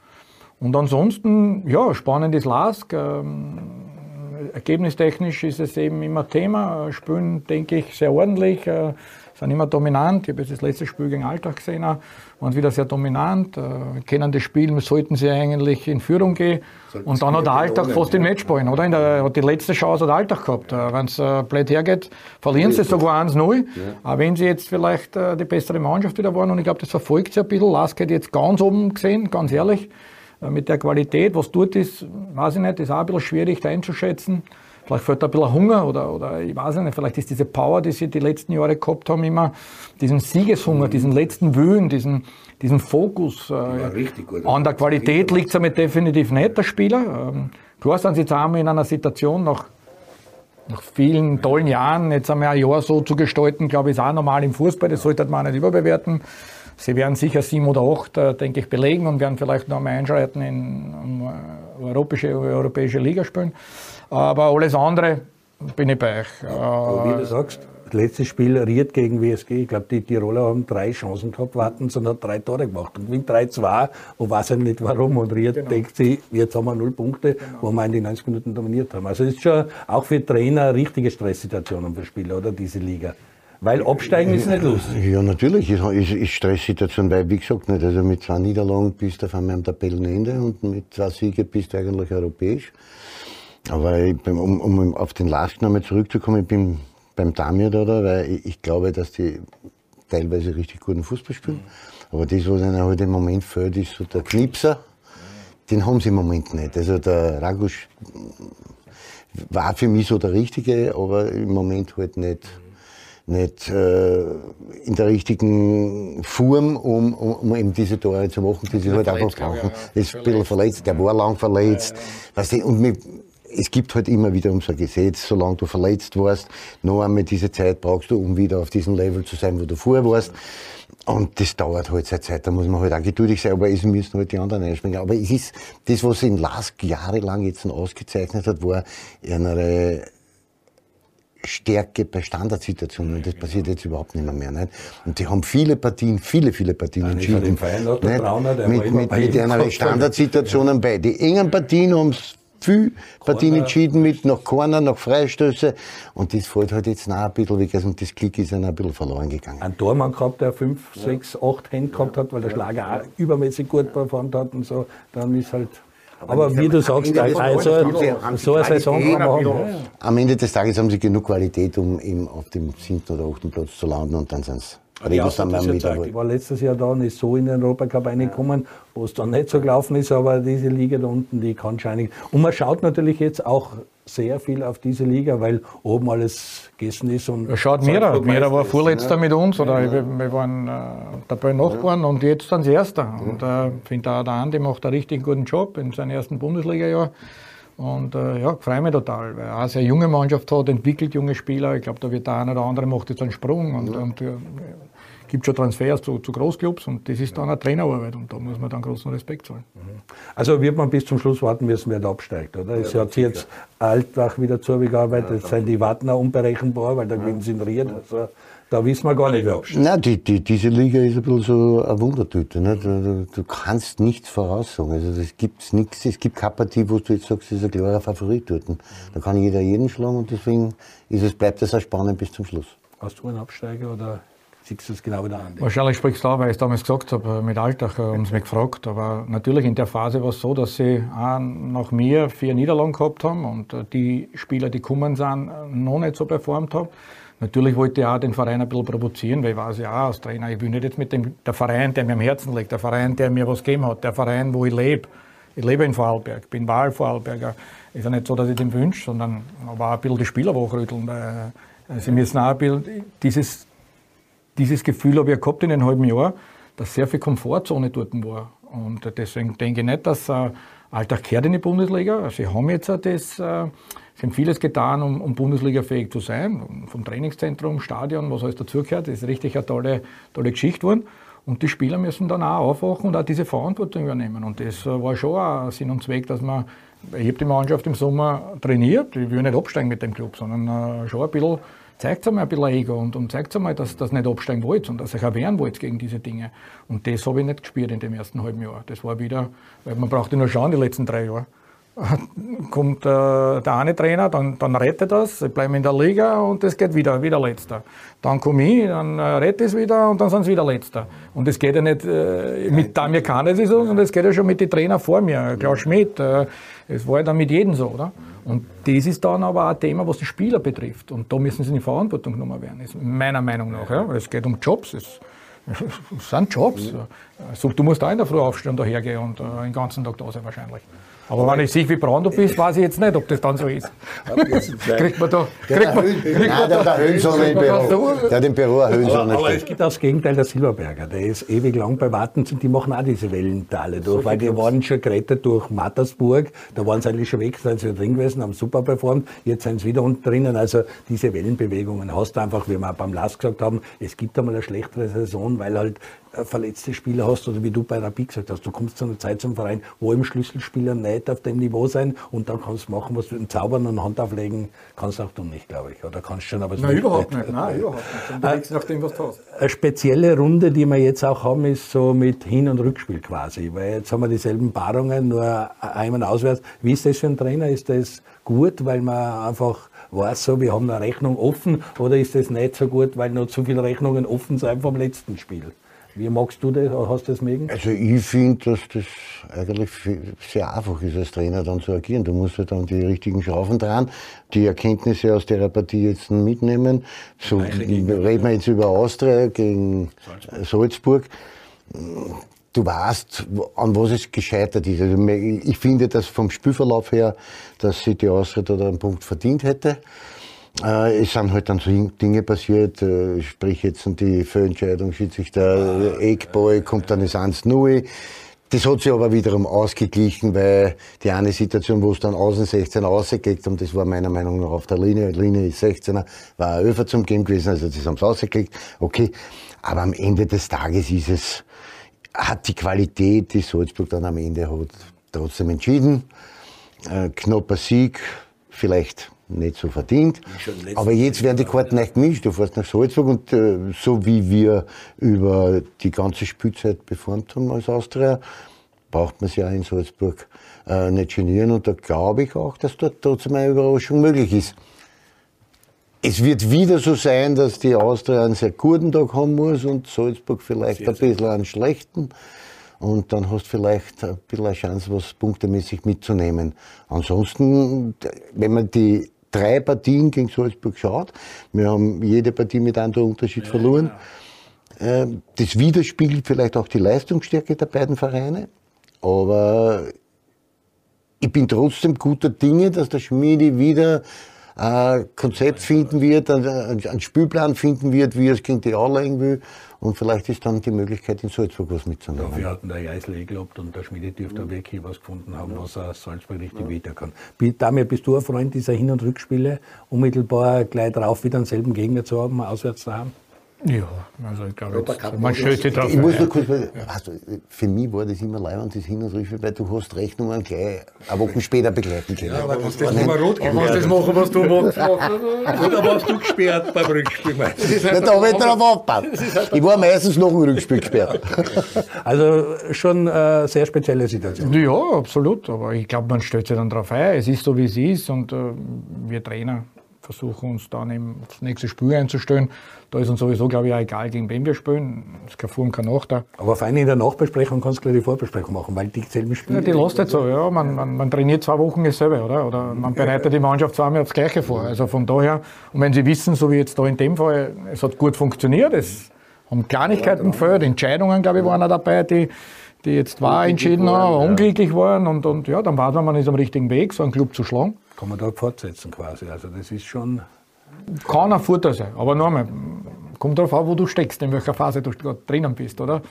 Und ansonsten, ja, spannendes Lask. Ähm, ergebnistechnisch ist es eben immer Thema. Spielen, denke ich, sehr ordentlich. Äh, sind immer dominant. Ich habe jetzt das letzte Spiel gegen Alltag gesehen, waren wieder sehr dominant, äh, kennen das Spiel, sollten sie eigentlich in Führung gehen. Sollten und dann hat der Alltag fast den Match ballen, oder? In der, hat die letzte Chance hat der Alltag gehabt. Äh, wenn es äh, blöd hergeht, verlieren sie sogar 1-0. Ja. Auch wenn sie jetzt vielleicht äh, die bessere Mannschaft wieder waren. Und ich glaube, das verfolgt sie ein bisschen. Lask hat jetzt ganz oben gesehen, ganz ehrlich. Äh, mit der Qualität, was dort ist, weiß ich nicht, ist auch ein bisschen schwierig da einzuschätzen. Vielleicht fällt da ein bisschen Hunger oder, oder ich weiß nicht, vielleicht ist diese Power, die sie die letzten Jahre gehabt haben, immer diesen Siegeshunger, diesen letzten Willen, diesen, diesen Fokus. Äh, an der Qualität liegt es damit definitiv nicht, der Spieler. Ähm, klar sind sie jetzt einmal in einer Situation, nach, nach vielen tollen Jahren, jetzt einmal ein Jahr so zu gestalten, glaube ich, ist auch normal im Fußball, das sollte man auch nicht überbewerten. Sie werden sicher sieben oder acht, äh, denke ich, belegen und werden vielleicht noch einmal einschreiten in um, äh, europäische, europäische Liga spielen. Aber alles andere bin ich bei euch. Wie du äh, sagst, das letzte Spiel Ried gegen WSG. Ich glaube, die Tiroler haben drei Chancen gehabt, Wartens und hat drei Tore gemacht. Und gewinnt 3-2 und weiß ja nicht warum. Und Ried genau. denkt sich, jetzt haben wir null Punkte, genau. wo wir in die 90 Minuten dominiert haben. Also es ist schon auch für Trainer eine richtige Stresssituation für Spieler, oder diese Liga. Weil absteigen ist nicht lustig. Ja, natürlich ist, ist, ist Stresssituation, weil, wie gesagt, nicht, also mit zwei Niederlagen bist du auf einmal am Tabellenende und mit zwei Siegen bist du eigentlich europäisch. Aber ich, um, um auf den Last nochmal zurückzukommen, ich bin beim Damir da, weil ich, ich, glaube, dass die teilweise richtig guten Fußball spielen. Aber das, was ihnen halt im Moment fehlt, ist so der Knipser. Den haben sie im Moment nicht. Also der Ragusch war für mich so der Richtige, aber im Moment halt nicht nicht äh, in der richtigen Form, um, um, um eben diese Tore zu machen, die sie halt einfach brauchen. Ja, ist ein bisschen verletzt, der war lang verletzt. Ja, ja. Weißt du, und mit, es gibt halt immer wieder unser Gesetz, solange du verletzt warst, noch einmal diese Zeit brauchst du, um wieder auf diesem Level zu sein, wo du vorher warst. Und das dauert halt seine Zeit, da muss man halt auch geduldig sein, aber es müssen halt die anderen einspringen. Aber es ist, das, was in Lask jahrelang jetzt noch ausgezeichnet hat, war eine Stärke bei Standardsituationen. Das passiert jetzt überhaupt nicht mehr. mehr nicht? Und die haben viele Partien, viele, viele Partien entschieden. Brauner, mit, mit, mit einer Standardsituationen bei. Die engen Partien haben viel Partien entschieden mit nach Corner, nach Freistöße. Und das fällt halt jetzt noch ein bisschen weg. Also das Klick ist dann ein bisschen verloren gegangen. Ein Tormann gehabt, der 5, 6, 8 Hände gehabt hat, weil der Schlager auch übermäßig gut performt hat und so. Dann ist halt. Aber, wie du sagst, also, so eine Saison kann man haben. Am Ende des Tages haben sie genug Qualität, um eben auf dem siebten oder achten Platz zu landen und dann sind es ja, das Ich war letztes Jahr da und ist so in den Europacup reingekommen, wo es dann nicht so gelaufen ist, aber diese Liga da unten, die kann schon Und man schaut natürlich jetzt auch sehr viel auf diese Liga, weil oben alles gegessen ist. Und Schaut Mira. Mira war vorletzter ne? mit uns, oder ja. wir, wir, waren äh, dabei Nachbarn ja. und jetzt sind sie Erster. Ja. Und ich äh, finde auch der Andi macht einen richtig guten Job in seinem ersten Bundesliga-Jahr. Und äh, ja, freue mich total, weil er eine sehr junge Mannschaft hat, entwickelt junge Spieler. Ich glaube, da wird der eine oder andere macht jetzt einen Sprung und, ja. und äh, gibt schon Transfers zu, zu Großclubs und das ist dann eine Trainerarbeit und da muss man dann großen Respekt zahlen. Mhm. Also wird man bis zum Schluss warten müssen, wer da absteigt, oder? Es ja, hat sich jetzt Altbach wieder zugearbeitet, ja, jetzt sind die Wartner unberechenbar, weil da gewinnen sie in Ried. Also, da wissen wir gar nicht, wer absteigt. Nein, die, die, diese Liga ist ein bisschen so eine Wundertüte. Ne? Du, du, du kannst nichts voraussagen. Also es gibt nichts, es gibt keine Partie, wo du jetzt sagst, das ist ein klarer Favorit dort. Da kann jeder jeden schlagen und deswegen ist es, bleibt es auch spannend bis zum Schluss. Hast du einen Absteiger oder siehst du es genau wieder an? Wahrscheinlich sprichst du da, weil ich es damals gesagt habe, mit Alltag, haben sie mich gefragt. Aber natürlich in der Phase war es so, dass sie auch nach mir vier Niederlagen gehabt haben und äh, die Spieler, die gekommen sind, noch nicht so performt haben. Natürlich wollte ich auch den Verein ein bisschen provozieren, weil ich weiß ja als Trainer, ich will nicht jetzt mit dem der Verein, der mir am Herzen liegt, der Verein, der mir was gegeben hat, der Verein, wo ich lebe. Ich lebe in Vorarlberg, bin Wahlvorarlberger. Ist ja nicht so, dass ich den wünsche, sondern aber auch ein bisschen die Spieler wachrütteln. Äh, sie müssen auch ein bisschen dieses, dieses Gefühl habe ich gehabt in einem halben Jahr, dass sehr viel Komfortzone dort war. Und deswegen denke ich nicht, dass äh, Alltag kehrt in die Bundesliga. Sie haben jetzt das, äh, sie haben vieles getan, um, um Bundesliga-fähig zu sein. Vom Trainingszentrum, Stadion, was alles dazugehört. Das ist richtig eine tolle, tolle Geschichte geworden. Und die Spieler müssen dann auch aufwachen und auch diese Verantwortung übernehmen. Und das äh, war schon auch Sinn und Zweck, dass man, ich habe die Mannschaft im Sommer trainiert, ich will nicht absteigen mit dem Club, sondern äh, schon ein bisschen zeigt einmal ein bisschen Ego und, und zeigt einmal, dass das nicht absteigen wollt und dass ihr auch wehren wollt gegen diese Dinge. Und das habe ich nicht gespürt in dem ersten halben Jahr. Das war wieder, weil man brauchte nur schauen, die letzten drei Jahre. Kommt äh, der eine Trainer, dann, dann rettet das, sie bleiben in der Liga und es geht wieder, wieder letzter. Dann komme ich, dann äh, rette es wieder und dann sind sie wieder letzter. Und es geht ja nicht äh, mit Damir Kahn, sondern es geht ja schon mit den Trainern vor mir, Klaus Schmidt. Äh, es war ja dann mit jedem so, oder? Und das ist dann aber ein Thema, was die Spieler betrifft. Und da müssen sie in die Verantwortung genommen werden, ist meiner Meinung nach. Ja. Es geht um Jobs. Es, es sind Jobs. Also, du musst auch in der Früh aufstehen und dahergehen und äh, den ganzen Tag da sein wahrscheinlich. Aber wenn ich sehe, wie braun du bist, weiß ich jetzt nicht, ob das dann so ist. kriegt man da. Kriegt man, kriegt man da der Höhensonne im Büro. Der hat im Büro eine Höhensonne. Aber, aber es gibt auch das Gegenteil der Silberberger. Der ist ewig lang bei Warten und die machen auch diese Wellentale durch. weil die waren schon gerettet durch Mattersburg. Da waren sie eigentlich schon weg, sind sie drin gewesen, haben super performt. Jetzt sind sie wieder unten drinnen. Also diese Wellenbewegungen hast du einfach, wie wir auch beim Last gesagt haben, es gibt einmal eine schlechtere Saison, weil halt verletzte Spieler hast oder wie du bei Rapid gesagt hast, du kommst zu einer Zeit zum Verein, wo im Schlüsselspieler nicht auf dem Niveau sein und dann kannst du machen, was du im Zaubern und Hand auflegen kannst auch du nicht, glaube ich. Oder kannst schon, aber Nein, überhaupt nicht. Nein, überhaupt nicht. nach dem, was du hast. Eine spezielle Runde, die wir jetzt auch haben, ist so mit Hin- und Rückspiel quasi, weil jetzt haben wir dieselben Paarungen, nur einmal auswärts. Wie ist das für ein Trainer? Ist das gut, weil man einfach weiß so, wir haben eine Rechnung offen oder ist das nicht so gut, weil noch zu viele Rechnungen offen sind vom letzten Spiel? Wie magst du das? Hast du das mögen? Also ich finde, dass das eigentlich sehr einfach ist, als Trainer dann zu agieren. Du musst halt dann die richtigen Schrauben dran, die Erkenntnisse aus der Partie jetzt mitnehmen. So reden wir jetzt über Austria gegen Salzburg. Salzburg. Du weißt, an was es gescheitert ist. Also ich finde, dass vom Spielverlauf her, dass sich die Austria da einen Punkt verdient hätte. Äh, es sind halt dann so Dinge passiert, äh, sprich jetzt die Fehlentscheidung, Schiedsrichter, Eckball, kommt dann das 1-0. Das hat sich aber wiederum ausgeglichen, weil die eine Situation, wo es dann außen 16 rausgelegt haben, das war meiner Meinung nach auf der Linie, Linie ist 16er, war ein Öfer zum Game gewesen, also das haben sie rausgelegt, okay. Aber am Ende des Tages ist es, hat die Qualität, die Salzburg dann am Ende hat, trotzdem entschieden. Äh, knapper Sieg, vielleicht nicht so verdient. Aber jetzt werden die Karten nicht gemischt. Du fährst nach Salzburg und äh, so wie wir über die ganze Spielzeit beformt haben als Austria, braucht man sich ja in Salzburg äh, nicht genieren. Und da glaube ich auch, dass dort trotzdem eine Überraschung möglich ist. Es wird wieder so sein, dass die Austria einen sehr guten Tag haben muss und Salzburg vielleicht sehr, ein bisschen einen schlechten. Und dann hast du vielleicht ein bisschen eine Chance, was punktemäßig mitzunehmen. Ansonsten, wenn man die drei Partien gegen Salzburg schaut, wir haben jede Partie mit einem Unterschied ja, verloren. Ja. Genau. Das widerspiegelt vielleicht auch die Leistungsstärke der beiden Vereine. Aber ich bin trotzdem guter Dinge, dass der Schmiedi wieder ein Konzept finden wird, einen Spielplan finden wird, wie es gegen die anlegen will. Und vielleicht ist dann die Möglichkeit, in Salzburg was mitzunehmen. Ja, wir hatten der Geisel eh gelobt und der Schmiede dürfte mhm. wirklich was gefunden haben, was er Salzburg richtig ja. wieder kann. Damir, bist du ein Freund dieser Hin- und Rückspiele, unmittelbar gleich drauf wieder denselben Gegner zu haben, auswärts zu haben? Ja, also ich glaube, jetzt, man stellt sich drauf. Ich muss nur kurz, also für mich war das immer leibend, das Hin- und Rückspiel, weil du hast Rechnungen gleich eine Woche später begleiten können. Ja, aber das nicht mal rot gemacht. das machen, was du machst. Oder warst du gesperrt beim Rückspiel? Halt da habe ich drauf aufgepasst. Halt ich war meistens noch im Rückspiel gesperrt. Also schon eine sehr spezielle Situation. Ja, absolut. Aber ich glaube, man stellt sich dann darauf ein. Es ist so, wie es ist. Und äh, wir Trainer versuchen uns dann eben aufs nächste Spiel einzustellen. Da ist uns sowieso, glaube ich, auch egal, gegen wen wir spielen. Es ist kein Vor- und kein Nach Aber vor allem in der Nachbesprechung kannst du gleich die Vorbesprechung machen, weil die selben Spiele. Ja, die lässt jetzt so, ja. Man, man, man, trainiert zwei Wochen dasselbe, oder? Oder man bereitet die Mannschaft zweimal aufs Gleiche vor. Also von daher, und wenn Sie wissen, so wie jetzt da in dem Fall, es hat gut funktioniert, es haben Kleinigkeiten gefällt, Entscheidungen, glaube ich, waren auch dabei, die, die jetzt wahr entschieden haben, ja. unglücklich waren. Und, und ja, dann war man, man ist am richtigen Weg, so einen Club zu schlagen. Kann man da fortsetzen quasi. Also das ist schon kann ein Vorteil sein. Aber nochmal, kommt darauf an, wo du steckst, in welcher Phase du gerade drinnen bist, oder?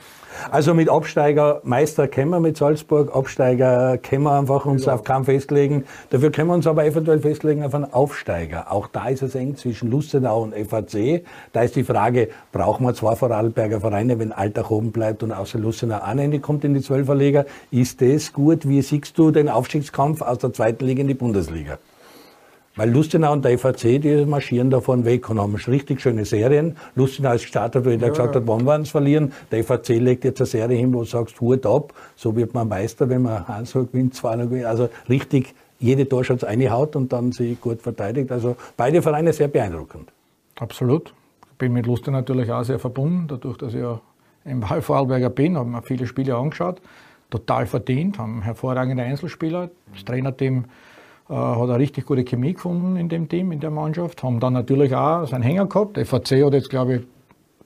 Also mit Absteiger Meister können wir mit Salzburg, Absteiger können wir einfach uns ja. auf keinen festlegen. Dafür können wir uns aber eventuell festlegen auf einen Aufsteiger. Auch da ist es eng zwischen Lustenau und FAC. Da ist die Frage, brauchen wir zwei Vorarlberger Vereine, wenn Alltag oben bleibt und außer Lustenau Ende kommt in die Zwölferliga. Ist das gut? Wie siehst du den Aufstiegskampf aus der zweiten Liga in die Bundesliga? Weil Lustenau und der FAC, die marschieren davon weg und haben richtig schöne Serien. Lustenau ist gestartet, weil ja. der gesagt hat, wann wir uns verlieren. Der FAC legt jetzt eine Serie hin, wo du sagst, Hut ab, so wird man Meister, wenn man 1 gewinnt, 2 gewinnt. Also richtig jede Torschutz eine Haut und dann sie gut verteidigt. Also beide Vereine sehr beeindruckend. Absolut. Ich bin mit Lustenau natürlich auch sehr verbunden, dadurch, dass ich ja im Vorarlberger bin, habe mir viele Spiele angeschaut. Total verdient, haben hervorragende Einzelspieler. Das Trainerteam hat eine richtig gute Chemie gefunden in dem Team, in der Mannschaft. Haben dann natürlich auch seinen Hänger gehabt. Der FAC hat jetzt, glaube ich,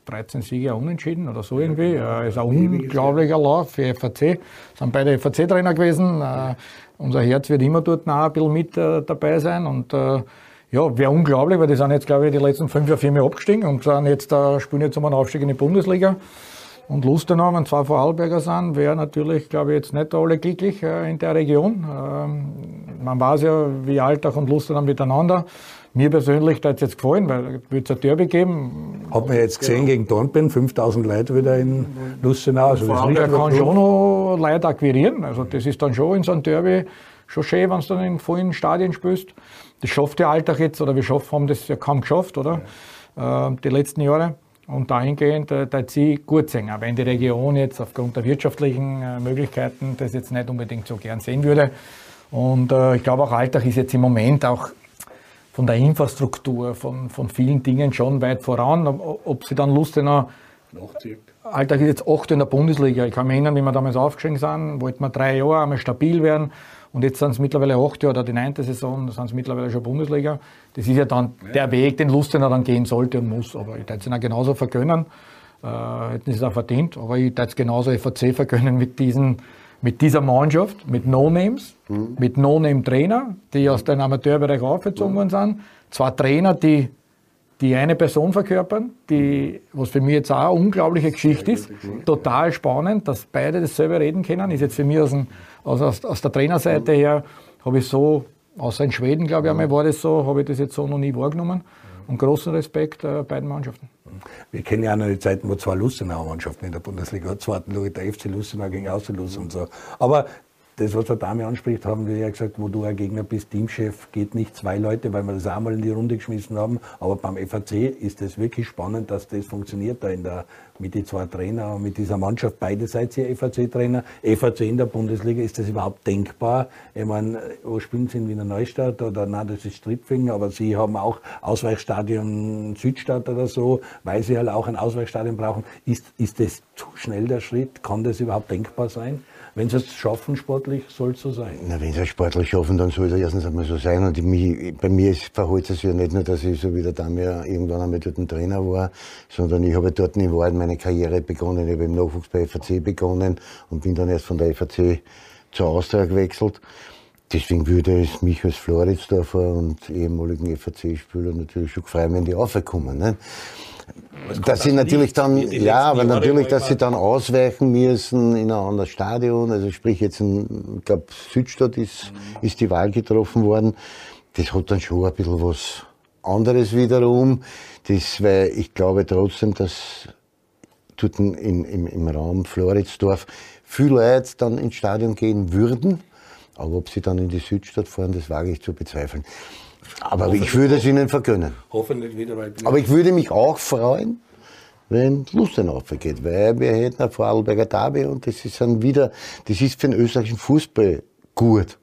13 Siege unentschieden oder so irgendwie. Äh, ist ein unglaublicher Lauf für FAC. Sind beide FAC-Trainer gewesen. Äh, unser Herz wird immer dort noch ein bisschen mit äh, dabei sein. Und äh, ja, wäre unglaublich, weil die sind jetzt, glaube ich, die letzten fünf Jahre vier Mal abgestiegen und sind jetzt, äh, spielen jetzt um einen Aufstieg in die Bundesliga. Und Lustenau, wenn zwei Vorarlberger sind, wäre natürlich, glaube ich, jetzt nicht alle glücklich äh, in der Region. Ähm, man weiß ja, wie Alltag und Lustenau miteinander. Mir persönlich hat es jetzt gefallen, weil es ein Derby geben. Hat man jetzt gesehen gegen Dornbirn, 5000 Leute wieder in Lustenau. Also das der kann schon noch Leute akquirieren. Also das ist dann schon in so einem Derby schon schön, wenn du dann in vollen Stadien spielst. Das schafft der Alltag jetzt, oder wir schaffen, haben das ja kaum geschafft, oder? Ja. Äh, die letzten Jahre. Und dahingehend, äh, da sie gut sehen, auch wenn die Region jetzt aufgrund der wirtschaftlichen äh, Möglichkeiten das jetzt nicht unbedingt so gern sehen würde. Und äh, ich glaube auch Alltag ist jetzt im Moment auch von der Infrastruktur, von, von vielen Dingen schon weit voran. Ob, ob sie dann Lust haben, Alltag ist jetzt acht in der Bundesliga. Ich kann mich erinnern, wie wir damals aufgestiegen sind, wollten wir drei Jahre einmal stabil werden. Und jetzt sind es mittlerweile acht Jahre oder die neunte Saison, sind es mittlerweile schon Bundesliga. Das ist ja dann ja. der Weg, den Lustener dann gehen sollte und muss. Aber ich würde es ihnen genauso vergönnen. Äh, hätten sie es auch verdient. Aber ich würde es genauso FAC vergönnen mit, diesen, mit dieser Mannschaft, mit No-Names, mhm. mit No-Name-Trainer, die aus dem Amateurbereich aufgezogen worden sind. Zwei Trainer, die die eine Person verkörpern, die, was für mich jetzt auch eine unglaubliche Geschichte ist, total spannend, dass beide dasselbe reden können, ist jetzt für mich aus, dem, aus, aus, aus der Trainerseite her, habe ich so, außer in Schweden, glaube ich, einmal war das so, habe ich das jetzt so noch nie wahrgenommen. Und großen Respekt äh, beiden Mannschaften. Wir kennen ja auch noch die Zeiten, wo zwei Lustenauer Mannschaften in der Bundesliga. Zweiten der FC Lustenau gegen Außerlus und so. Aber das, was der Dame anspricht, haben wir ja gesagt, wo du ein Gegner bist, Teamchef, geht nicht zwei Leute, weil wir das auch mal in die Runde geschmissen haben. Aber beim FAC ist es wirklich spannend, dass das funktioniert da in der mit den zwei Trainern, mit dieser Mannschaft. Beide seid ihr FAC-Trainer. FAC in der Bundesliga, ist das überhaupt denkbar? Ich meine, wo spielen Sie in Wiener Neustadt oder nein, das ist Stripfing, aber Sie haben auch Ausweichstadion Südstadt oder so, weil Sie halt auch ein Ausweichstadion brauchen. Ist, ist das zu schnell der Schritt? Kann das überhaupt denkbar sein? Wenn sie es schaffen, sportlich, soll es so sein. Na, wenn sie es sportlich schaffen, dann soll es erstens einmal so sein. Und mich, bei mir verhält es ja nicht nur, dass ich so wie der Damir irgendwann einmal dort ein Trainer war, sondern ich habe dort in Wahrheit meine Karriere begonnen. Ich habe im Nachwuchs bei FAC begonnen und bin dann erst von der FAC zur Austria gewechselt. Deswegen würde es mich als Floridsdorfer und ehemaligen FAC-Spieler natürlich schon freuen, wenn die raufkommen. Ne? Dass sie natürlich dann, ja, aber natürlich, dass sie dann ausweichen müssen in ein anderes Stadion. Also sprich jetzt, in, ich glaube, Südstadt ist, mhm. ist die Wahl getroffen worden. Das hat dann schon ein bisschen was anderes wiederum. Das, weil ich glaube trotzdem, dass dort in, im, im Raum Floridsdorf viele Leute dann ins Stadion gehen würden aber ob sie dann in die Südstadt fahren, das wage ich zu bezweifeln. Aber ich würde es ihnen vergönnen. Hoffentlich wieder mal. Aber ich würde mich auch freuen, wenn Lustenau geht, weil wir hätten ein Vorarlberger Derby und das ist dann wieder, das ist für den österreichischen Fußball gut.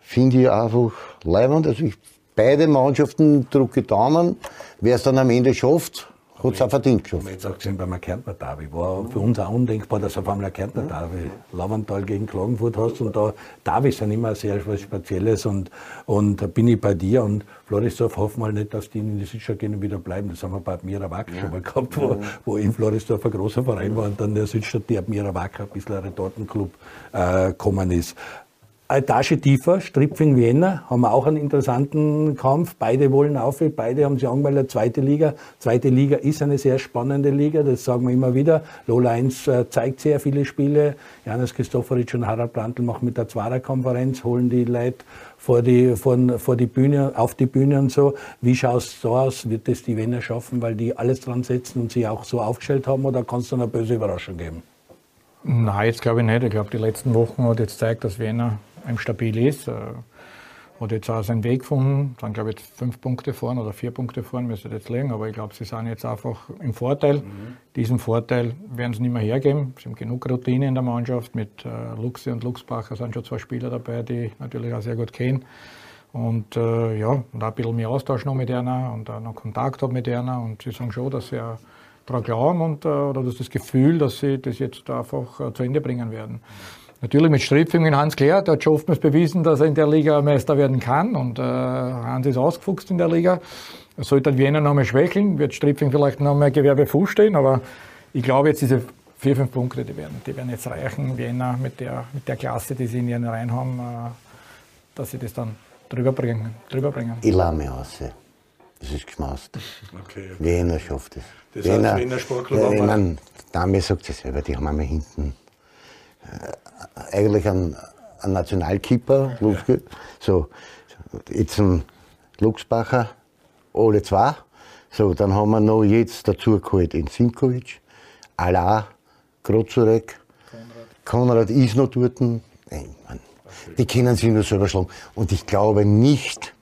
Finde ich einfach leibend. Also ich, beide Mannschaften drücke Daumen. Wer es dann am Ende schafft, hat es auch verdient geschafft. Wenn jetzt auch gesehen beim Kärntner Derby, war für uns auch undenkbar, dass du auf einmal ein Kärntner Derby Lavantal gegen Klagenfurt hast und da Derby sind immer sehr was Spezielles und, und da bin ich bei dir und Florisdorf hoffen wir nicht, dass die in die Südstadt gehen und wieder bleiben. Das haben wir bei Admira Wack schon mal gehabt, wo, wo in Florisdorf ein großer Verein war und dann der Südstadt die Admira Wack ein bisschen ein Retortenclub äh, gekommen ist. Etage tiefer, Stripfing Vienna, haben wir auch einen interessanten Kampf. Beide wollen auf, beide haben sich angemeldet, zweite Liga. Zweite Liga ist eine sehr spannende Liga, das sagen wir immer wieder. Lola 1 äh, zeigt sehr viele Spiele. Janis Christoforic und Harald Plantl machen mit der Zwarer-Konferenz, holen die Leute vor die, vor, vor die Bühne, auf die Bühne und so. Wie schaut es so aus? Wird das die Wiener schaffen, weil die alles dran setzen und sie auch so aufgestellt haben oder kann es dann eine böse Überraschung geben? Nein, jetzt glaube ich nicht. Ich glaube, die letzten Wochen hat jetzt gezeigt, dass Wiener stabil ist. Äh, hat jetzt auch seinen Weg gefunden, sind glaube ich jetzt fünf Punkte vorn oder vier Punkte vorn, müsste jetzt legen, aber ich glaube, sie sind jetzt einfach im Vorteil. Mhm. Diesen Vorteil werden sie nicht mehr hergeben. Sie haben genug Routine in der Mannschaft, mit äh, Luxe und Luxbacher sind schon zwei Spieler dabei, die ich natürlich auch sehr gut kennen. Und äh, ja, und auch ein bisschen mehr Austausch noch mit einer und auch noch Kontakt habe mit einer und sie sagen schon, dass sie auch daran glauben und äh, oder das, das Gefühl, dass sie das jetzt einfach äh, zu Ende bringen werden. Natürlich mit Stripfing in Hans Klärt, der hat schon oftmals bewiesen, dass er in der Liga Meister werden kann und äh, Hans ist ausgefuchst in der Liga. Sollte Wiener noch mal schwächeln, wird Stripfing vielleicht noch mal Gewerbe Fuß stehen, aber ich glaube jetzt diese vier, fünf Punkte, die werden, die werden jetzt reichen, Wiener mit der, mit der Klasse, die sie in ihren Reihen haben, äh, dass sie das dann drüber bringen. Drüber bringen. Ich lade aus. Das ist geschmaust. Okay, okay. Wiener schafft es. Das Wiener, heißt, Wiener Sportclub ja, ich meine, Dame sagt es selber, die haben einmal hinten eigentlich ein, ein Nationalkeeper. Ja. So, jetzt ein Luxbacher, alle zwei. So, dann haben wir noch jetzt dazu geholt in Simkovic, Ala, Grozurek, Konrad. Konrad ist noch dort. Nein, Mann, die können sich nur selber schlagen. Und ich glaube nicht,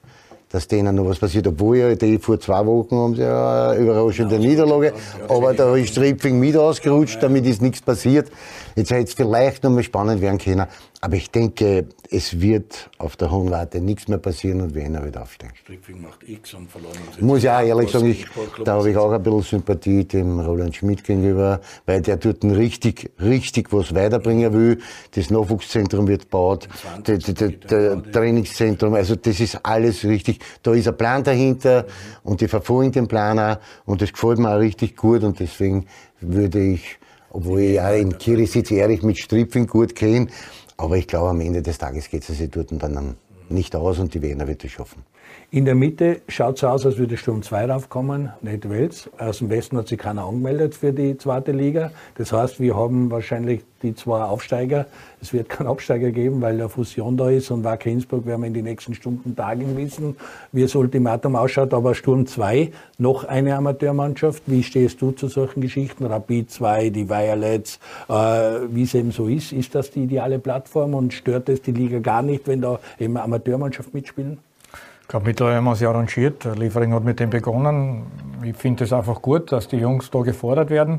dass denen noch was passiert. Obwohl ja die vor zwei Wochen haben sie ja eine überraschende Niederlage. Aber da ist Stripfing mit ausgerutscht, damit ist nichts passiert. Jetzt hätte es vielleicht noch mal spannend werden können. Aber ich denke, es wird auf der hohen Warte nichts mehr passieren und Wiener wird aufsteigen. Strickfing macht X und verloren. Ich muss ja ehrlich sagen, ich, da habe ich auch ein bisschen Sympathie dem Roland Schmidt gegenüber, weil der dort richtig, richtig was weiterbringen will. Das Nachwuchszentrum wird gebaut, der Trainingszentrum, also das ist alles richtig. Da ist ein Plan dahinter mhm. und die verfolgen den Plan auch und das gefällt mir auch richtig gut und deswegen würde ich obwohl ich auch in Kirisitz ehrlich mit Stripfing gut kenne, aber ich glaube, am Ende des Tages geht es sich dort dann nicht aus und die Wiener wird es schaffen. In der Mitte schaut es aus, als würde Sturm 2 raufkommen, nicht Wels. Aus dem Westen hat sich keiner angemeldet für die zweite Liga. Das heißt, wir haben wahrscheinlich die zwei Aufsteiger. Es wird keinen Absteiger geben, weil der Fusion da ist und Wacker Innsbruck werden wir in den nächsten Stunden, Tagen wissen, wie das Ultimatum ausschaut. Aber Sturm 2, noch eine Amateurmannschaft. Wie stehst du zu solchen Geschichten? Rapid 2, die Violets, äh, wie es eben so ist. Ist das die ideale Plattform und stört es die Liga gar nicht, wenn da eben Amateurmannschaft mitspielen? Ich glaube, mittlerweile haben wir es arrangiert. Liefering hat mit dem begonnen. Ich finde es einfach gut, dass die Jungs da gefordert werden.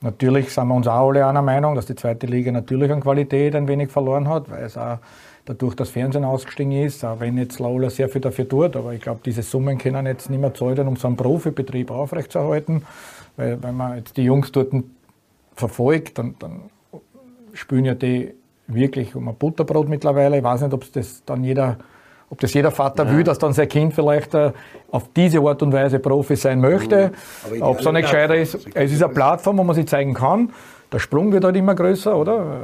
Natürlich sind wir uns auch alle einer Meinung, dass die zweite Liga natürlich an Qualität ein wenig verloren hat, weil es auch dadurch das Fernsehen ausgestiegen ist, auch wenn jetzt Laula sehr viel dafür tut. Aber ich glaube, diese Summen können jetzt nicht mehr zahlen, um so einen Profibetrieb aufrechtzuerhalten. Weil wenn man jetzt die Jungs dort verfolgt, dann, dann spielen ja die wirklich um ein Butterbrot mittlerweile. Ich weiß nicht, ob das dann jeder, ob das jeder Vater ja. will, dass dann sein Kind vielleicht äh, auf diese Art und Weise Profi sein möchte. Mhm. Ob es so nicht gescheiter ist. Es ist eine Plattform, wo man sich zeigen kann. Der Sprung wird halt immer größer, oder?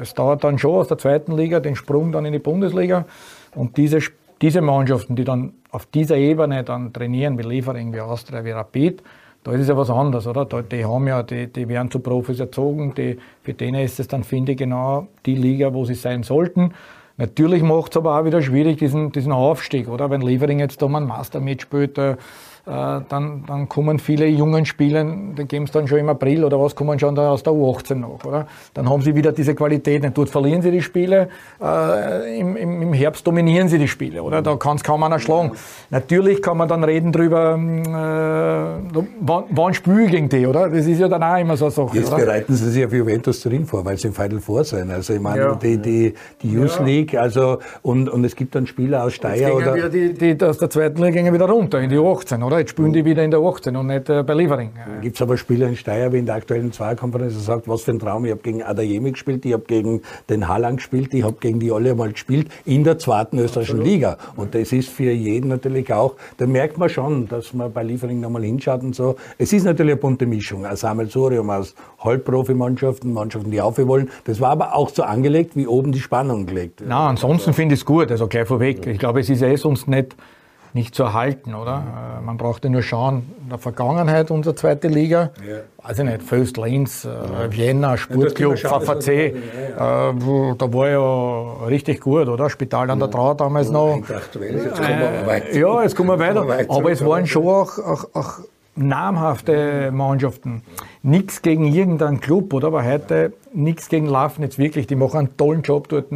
Es dauert dann schon aus der zweiten Liga den Sprung dann in die Bundesliga. Und diese, diese Mannschaften, die dann auf dieser Ebene dann trainieren, wie Liefering, wie Austria, wie Rapid, da ist es ja was anderes, oder? Da, die haben ja, die, die werden zu Profis erzogen, die, für denen ist es dann, finde ich, genau die Liga, wo sie sein sollten. Natürlich macht es aber auch wieder schwierig, diesen, diesen Aufstieg, oder? Wenn Liefering jetzt da mal ein Master-Match spielt, äh, dann, dann kommen viele jungen Spieler, die geben es dann schon im April oder was, kommen schon da aus der U18 noch, oder? Dann haben sie wieder diese Qualität nicht. Dort verlieren sie die Spiele, äh, im, im, Herbst dominieren sie die Spiele, oder? Da kann es kaum einer schlagen. Natürlich kann man dann reden drüber, äh, wann, wann spiele ich gegen die, oder? Das ist ja dann auch immer so eine Sache, Jetzt oder? bereiten sie sich auf Juventus Turin vor, weil sie im Final Four sein. Also ich meine, ja. die, die, die Youth ja. League, also, und, und es gibt dann Spieler aus Steyr oder... Die, die, aus der zweiten Liga gehen wieder runter in die 18, oder? Jetzt spielen die wieder in der 18 und nicht äh, bei Liefering. Gibt es aber Spieler in Steyr wie in der aktuellen Zweierkonferenz, der sagt, was für ein Traum. Ich habe gegen Adayemi gespielt, ich habe gegen den Haaland gespielt, ich habe gegen die alle mal gespielt in der zweiten österreichischen Absolut. Liga. Und das ist für jeden natürlich auch, da merkt man schon, dass man bei Liefering nochmal hinschaut und so. Es ist natürlich eine bunte Mischung. Ein Sammelsurium aus Halbprofi-Mannschaften, Mannschaften, die aufhören wollen. Das war aber auch so angelegt, wie oben die Spannung gelegt. Na, ansonsten finde ich es gut, also gleich vorweg. Ich glaube, es ist eh sonst nicht nicht zu erhalten, oder? Mhm. Man brauchte nur schauen, in der Vergangenheit unsere zweite Liga, ja. weiß ich nicht, Föst, Linz, ja. Vienna, Sportclub, VVC, ja, ja. Äh, da war ja richtig gut, oder? Spital an der Trau damals noch. Jetzt kommen wir weiter. Ja, jetzt kommen wir weiter. Aber es waren schon auch, auch, auch namhafte Mannschaften. Nichts gegen irgendeinen Club, oder? Aber heute nichts gegen Lafnitz, wirklich. Die machen einen tollen Job dort,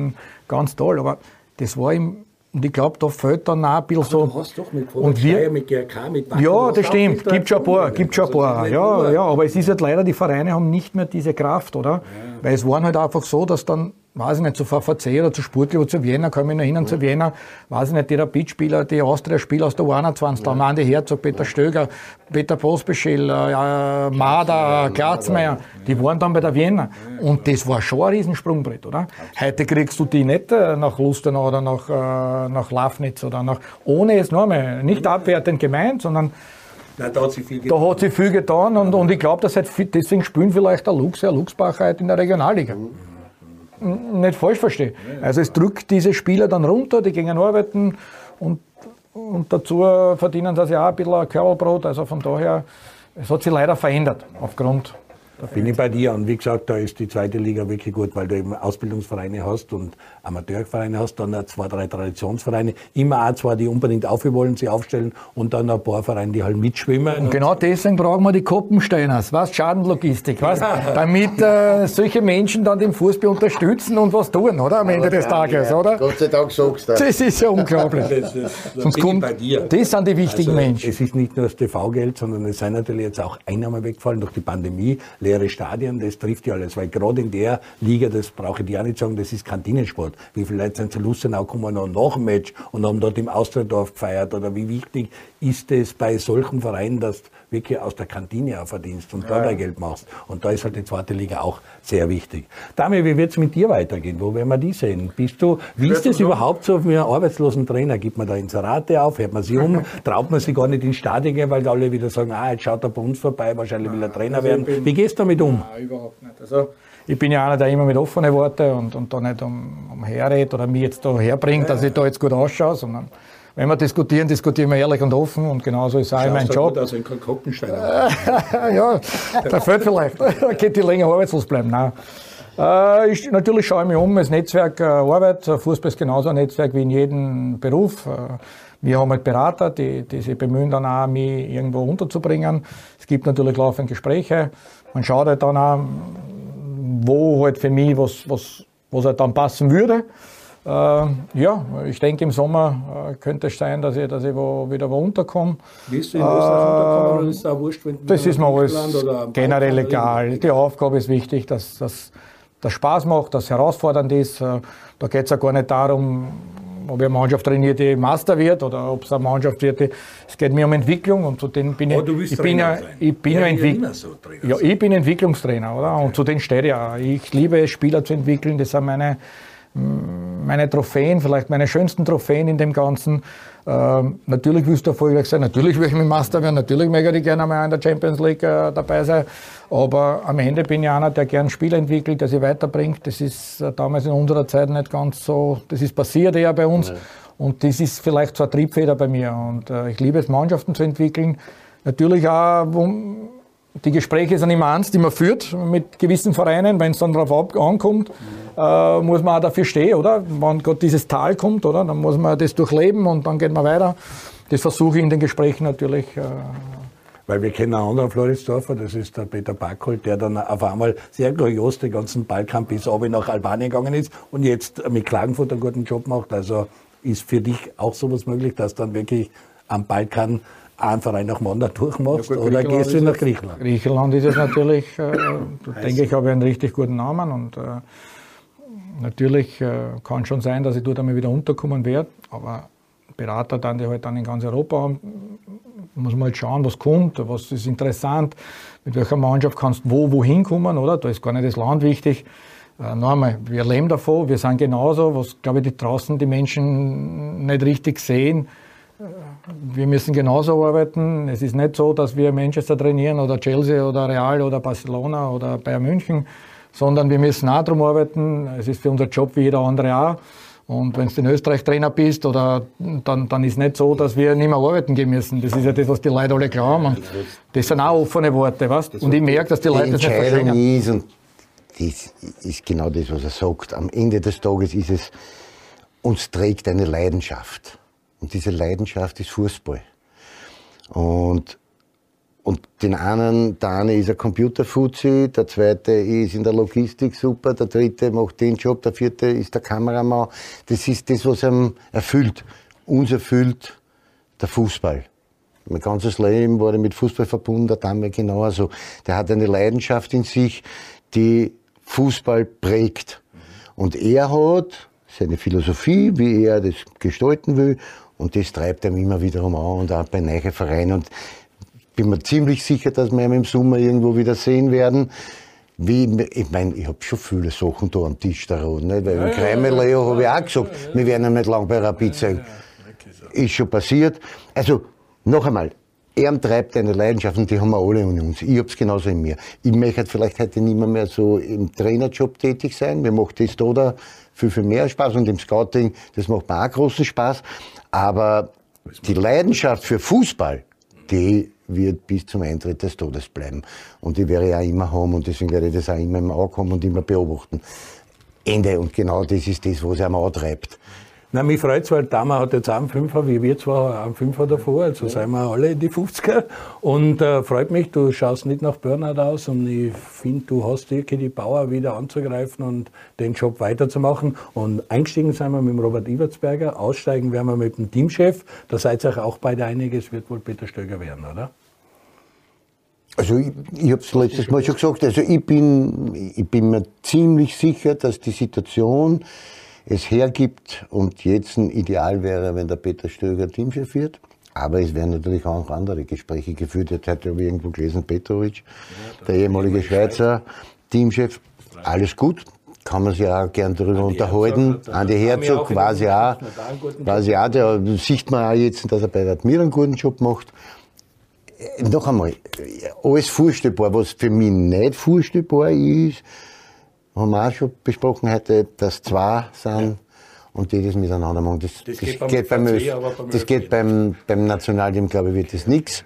ganz toll. Aber das war im und ich glaube, da fällt dann auch ein bisschen so. Du hast doch mit und wir, mit GRK, mit Backen, Ja, das stimmt. Gibt schon ein paar. Gibt schon ein paar. Ja, ja, aber es ist halt leider, die Vereine haben nicht mehr diese Kraft, oder? Ja. Weil es waren halt einfach so, dass dann weiß ich nicht, zu VVC oder zu Sportler oder zu Vienna, kann ich noch erinnern, ja. zu Vienna, weiß ich nicht, die Rapid-Spieler, die Austria-Spieler aus der U21, ja. da Andi Herzog, Peter ja. Stöger, Peter Postbeschel, äh, Mader, Glatzmeier, die waren dann bei der Vienna. Und das war schon ein Riesensprungbrett, oder? Heute kriegst du die nicht äh, nach Lustenau oder nach, äh, nach Lafnitz oder nach, ohne es nochmal, nicht abwertend gemeint, sondern Nein, da hat sich viel getan. Da hat sich viel getan und, und ich glaube, deswegen spielen vielleicht der Lux, der Luxbacher heute in der Regionalliga. Mhm nicht falsch verstehe. Also es drückt diese Spieler dann runter, die gehen arbeiten und, und dazu verdienen sie auch ein bisschen Körperbrot. Also von daher, es hat sich leider verändert aufgrund da bin ich bei dir. Und wie gesagt, da ist die zweite Liga wirklich gut, weil du eben Ausbildungsvereine hast und Amateurvereine hast, dann zwei, drei Traditionsvereine. Immer auch zwei, die unbedingt aufwollen, sie aufstellen und dann ein paar Vereine, die halt mitschwimmen. Und genau deswegen brauchen wir die Koppensteiners, was? Schadenlogistik, was? Damit äh, solche Menschen dann den Fußball unterstützen und was tun, oder? Am Ende des Tages, ja. oder? Gott sei Dank sagst du das. Das ist ja unglaublich. das, das, Sonst kommt, bei dir. Das sind die wichtigen also, Menschen. Es ist nicht nur das TV-Geld, sondern es sind natürlich jetzt auch Einnahmen weggefallen durch die Pandemie leere Stadien, das trifft ja alles. Weil gerade in der Liga, das brauche ich dir auch nicht sagen, das ist Kantinensport. Wie viele Leute sind zu Lustenau gekommen noch nach dem Match und haben dort im Austrittdorf gefeiert? Oder wie wichtig ist es bei solchen Vereinen, dass wirklich aus der Kantine auch verdienst und ja. da dein Geld machst? Und da ist halt die zweite Liga auch sehr wichtig. Dami, wie wird es mit dir weitergehen? Wo werden wir die sehen? Bist du, wie ist es überhaupt so für einen arbeitslosen Trainer? Gibt man da Inserate auf? Hört man sich um? Traut man sich gar nicht ins Stadion gehen, weil alle wieder sagen, ah, jetzt schaut er bei uns vorbei, wahrscheinlich will er Trainer also werden. Wie gehst du damit um? Nein, überhaupt nicht. Also, ich bin ja einer, der immer mit offenen Worten und, und da nicht um, umherredet oder mich jetzt da herbringt, dass ich da jetzt gut ausschaue, sondern wenn wir diskutieren, diskutieren wir ehrlich und offen und genauso ist auch mein Job. Also in Koppenstein. ja, da fällt vielleicht. Da geht die länger arbeitslos bleiben. Nein. Äh, ich, natürlich schaue ich mich um, das Netzwerk äh, Arbeit. Fußball ist genauso ein Netzwerk wie in jedem Beruf. Äh, wir haben halt Berater, die, die sich bemühen, dann auch mich irgendwo unterzubringen. Es gibt natürlich laufend Gespräche. Man schaut halt dann auch, wo halt für mich was, was, was halt dann passen würde. Äh, ja, ich denke im Sommer äh, könnte es sein, dass ich, dass ich wo, wieder wo unterkomme. Willst du in Österreich unterkommen oder ist es auch wurscht, wenn Das ist mir alles generell egal. Die Aufgabe ist wichtig, dass das Spaß macht, dass es herausfordernd ist. Äh, da geht es ja gar nicht darum, ob eine Mannschaft trainiert, die Master wird oder ob es eine Mannschaft wird, die, es geht mir um Entwicklung und zu denen bin Aber ich, ich bin ja, ich bin ja, ja, Entwick so ja, ich bin Entwicklungstrainer, oder? Okay. Und zu denen stehe ich ja. Ich liebe es, Spieler zu entwickeln. Das sind meine, meine Trophäen, vielleicht meine schönsten Trophäen in dem Ganzen. Ähm, natürlich willst du erfolgreich sein, natürlich will ich mit Master werden, natürlich möchte ich gerne einmal in der Champions League äh, dabei sein. Aber am Ende bin ich einer, der gern Spiel entwickelt, der sie weiterbringt. Das ist äh, damals in unserer Zeit nicht ganz so, das ist passiert eher bei uns. Ja. Und das ist vielleicht so eine Triebfeder bei mir. Und äh, ich liebe es, Mannschaften zu entwickeln. Natürlich auch, die Gespräche sind immer ernst, die man führt mit gewissen Vereinen. Wenn es dann darauf ankommt, äh, muss man auch dafür stehen, oder? Wenn gerade dieses Tal kommt, oder? Dann muss man das durchleben und dann geht man weiter. Das versuche ich in den Gesprächen natürlich. Äh, weil wir kennen einen anderen Floridsdorfer, das ist der Peter Backholt, der dann auf einmal sehr kurios den ganzen Balkan bis oben nach Albanien gegangen ist und jetzt mit Klagenfurt einen guten Job macht. Also ist für dich auch sowas möglich, dass dann wirklich am Balkan Verein nach anderen durchmachst ja, gut, oder gehst du nach Griechenland? Griechenland ist es natürlich, äh, denke ich, habe ich einen richtig guten Namen und äh, natürlich äh, kann schon sein, dass ich dort einmal wieder unterkommen werde, aber Berater dann, die halt dann in ganz Europa haben, muss man halt schauen, was kommt, was ist interessant, mit welcher Mannschaft kannst du wo, wohin kommen, oder? Da ist gar nicht das Land wichtig. Äh, noch einmal, wir leben davon, wir sind genauso, was, glaube ich, die draußen die Menschen nicht richtig sehen wir müssen genauso arbeiten. Es ist nicht so, dass wir Manchester trainieren oder Chelsea oder Real oder Barcelona oder Bayern München, sondern wir müssen auch darum arbeiten. Es ist für unser Job wie jeder andere auch. Und wenn du in Österreich Trainer bist, oder, dann, dann ist nicht so, dass wir nicht mehr arbeiten gehen müssen. Das ist ja das, was die Leute alle glauben. Und das sind auch offene Worte. Weißt? Und ich merke, dass die Leute das nicht verstehen. Ist, und das ist genau das, was er sagt. Am Ende des Tages ist es, uns trägt eine Leidenschaft. Und diese Leidenschaft ist Fußball. Und, und den einen, der eine ist ein Computerfuzzi, der zweite ist in der Logistik super, der dritte macht den Job, der vierte ist der Kameramann. Das ist das, was einem erfüllt. Uns erfüllt der Fußball. Mein ganzes Leben war mit Fußball verbunden, der Dame genauso. Der hat eine Leidenschaft in sich, die Fußball prägt. Und er hat seine Philosophie, wie er das gestalten will, und das treibt einem immer wiederum an und auch bei neuen Vereinen. Und bin mir ziemlich sicher, dass wir ihn im Sommer irgendwo wieder sehen werden. Wie, ich meine, ich habe schon viele Sachen da am Tisch da rot, nicht? Weil ja, im Kreml ja, habe ich auch gesagt, ja, ja, wir werden ja nicht lang bei Rapid sein. Ist schon passiert. Also, noch einmal, er treibt eine Leidenschaft und die haben wir alle in uns. Ich habe es genauso in mir. Ich möchte vielleicht heute nicht mehr, mehr so im Trainerjob tätig sein. Mir macht das da, da viel, viel mehr Spaß und im Scouting, das macht mir auch großen Spaß. Aber die Leidenschaft für Fußball, die wird bis zum Eintritt des Todes bleiben. Und die werde ich auch immer haben und deswegen werde ich das auch immer im Auge haben und immer beobachten. Ende. Und genau das ist das, was mal antreibt. Na, mich freut es, weil Dama hat jetzt auch einen Fünfer, wie wir zwar einen Fünfer davor, also sind wir alle in die 50er. Und äh, freut mich, du schaust nicht nach Burnout aus und ich finde, du hast wirklich die Power wieder anzugreifen und den Job weiterzumachen. Und eingestiegen sind wir mit dem Robert Iwertsberger, aussteigen werden wir mit dem Teamchef. Da seid ihr auch beide einig, es wird wohl Peter Stöger werden, oder? Also ich, ich habe es letztes Mal schon gesagt, also ich bin, ich bin mir ziemlich sicher, dass die Situation es hergibt und jetzt ein Ideal wäre, wenn der Peter Stöger Teamchef wird. Aber es werden natürlich auch andere Gespräche geführt. Jetzt hat ja irgendwo gelesen, Petrovic, ja, der ehemalige Schweizer Teamchef. Alles gut, kann man sich auch gern darüber Andi unterhalten. Herzog, Andi Herzog ja auch, ja auch, der sieht man auch jetzt, dass er bei der Admira einen guten Job macht. Äh, noch einmal, alles vorstellbar. Was für mich nicht vorstellbar ist, haben wir auch schon besprochen heute, dass zwei sind ja. und die das miteinander machen. Das, das, das geht, beim, geht, beim, beim das geht beim, beim Nationalteam, glaube ich, wird das nichts.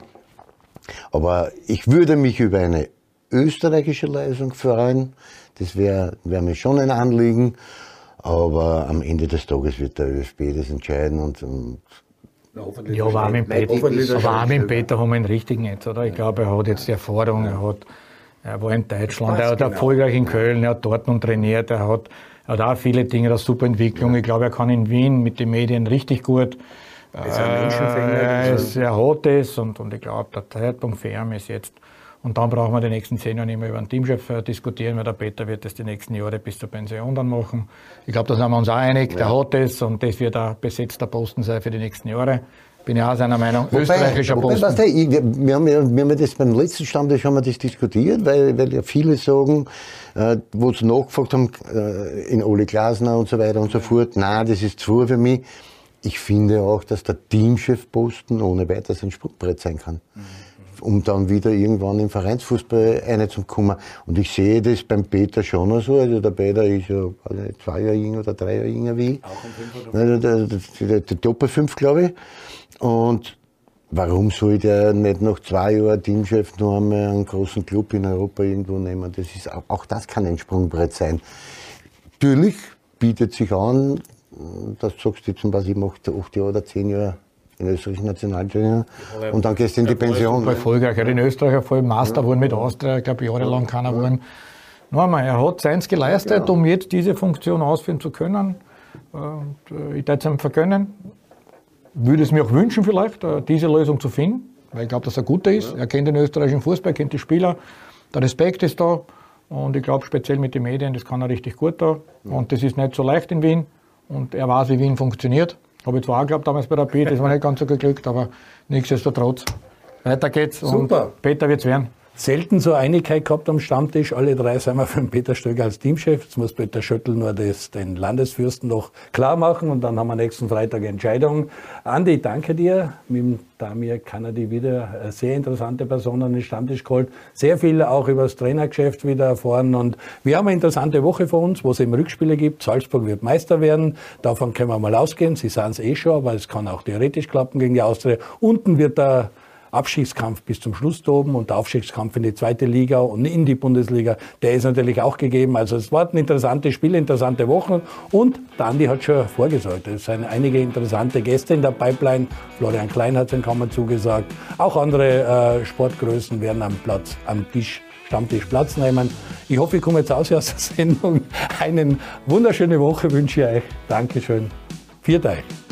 Aber ich würde mich über eine österreichische Leistung freuen. Das wäre wär mir schon ein Anliegen. Aber am Ende des Tages wird der ÖFB das entscheiden und, und ja, aber auch mit Peter, aber auch mit Peter haben wir ihn richtig nicht, oder? Ich glaube, er hat jetzt die Erfahrung, er hat er war in Deutschland, er hat erfolgreich in Köln, er hat dort nun trainiert, er hat Er hat auch viele Dinge, das super Entwicklung. Ja. Ich glaube, er kann in Wien mit den Medien richtig gut. Er ist ein Menschenfänger. Äh, er hat es und, und ich glaube, der Zeitpunkt für ihn ist jetzt. Und dann brauchen wir die nächsten zehn Jahre nicht mehr über einen Teamchef äh, diskutieren, weil der Peter wird das die nächsten Jahre bis zur Pension dann machen. Ich glaube, da sind wir uns auch einig. Ja. Der hat es und das wird ein besetzter Posten sein für die nächsten Jahre. Bin ja auch seiner Meinung. Wobei, Österreichischer wobei, Posten. Weißt du, wir, haben ja, wir haben ja das beim letzten Stammtisch haben wir das diskutiert, weil, weil ja viele sagen, äh, wo sie nachgefragt haben, äh, in Ole Glasner und so weiter und so fort, nein, das ist zu für mich. Ich finde auch, dass der Teamchefposten ohne weiteres ein Sprungbrett sein kann. Mhm um dann wieder irgendwann im Vereinsfußball reinzukommen. Und ich sehe das beim Peter schon so. Also der Peter ist ja zwei Jahre jünger oder drei Jahre jünger wie ich. Auch um fünf oder der, der, der, der Doppel fünf, glaube ich. Und warum soll der nicht nach zwei Jahren Teamchef noch einmal einen großen Club in Europa irgendwo nehmen? Das ist, auch das kann ein Sprungbrett sein. Natürlich bietet sich an, dass du sagst, jetzt, was ich mache, acht Jahre oder zehn Jahre in österreichischen Nationaltrainer und dann gehst du in die Pension. Erfolgreich. Er hat in Österreich voll Master geworden mit Austria, ich glaube jahrelang keiner geworden. Noch einmal, er hat seins geleistet, um jetzt diese Funktion ausführen zu können. Und äh, ich würde es ihm vergönnen. Würde es mir auch wünschen, vielleicht, äh, diese Lösung zu finden, weil ich glaube, dass er guter ist. Er kennt den österreichischen Fußball, kennt die Spieler. Der Respekt ist da. Und ich glaube, speziell mit den Medien, das kann er richtig gut da. Und das ist nicht so leicht in Wien. Und er weiß, wie Wien funktioniert. Habe ich zwar auch geglaubt damals bei der B, das war nicht ganz so geglückt, aber nichtsdestotrotz. Weiter geht's. Super. Und Peter wird's werden. Selten so Einigkeit gehabt am Stammtisch. Alle drei sind wir für den Peter Stöger als Teamchef. Jetzt muss Peter Schöttl nur das, den Landesfürsten noch klar machen und dann haben wir nächsten Freitag Entscheidung. Andi, danke dir. Mit dem Damir Kanadi wieder eine sehr interessante Person an den Stammtisch geholt. Sehr viel auch über das Trainergeschäft wieder erfahren und wir haben eine interessante Woche vor uns, wo es eben Rückspiele gibt. Salzburg wird Meister werden. Davon können wir mal ausgehen. Sie sahen es eh schon, aber es kann auch theoretisch klappen gegen die Austria. Unten wird der Abstiegskampf bis zum Schluss toben und der Aufstiegskampf in die zweite Liga und in die Bundesliga, der ist natürlich auch gegeben. Also es war ein interessantes Spiel, interessante Wochen und der hat schon vorgesorgt. Es sind einige interessante Gäste in der Pipeline. Florian Klein hat den Kammer zugesagt. Auch andere äh, Sportgrößen werden am Platz, am Tisch Stammtisch Platz nehmen. Ich hoffe, ich komme jetzt aus der Sendung. Eine wunderschöne Woche wünsche ich euch. Dankeschön. Viert euch.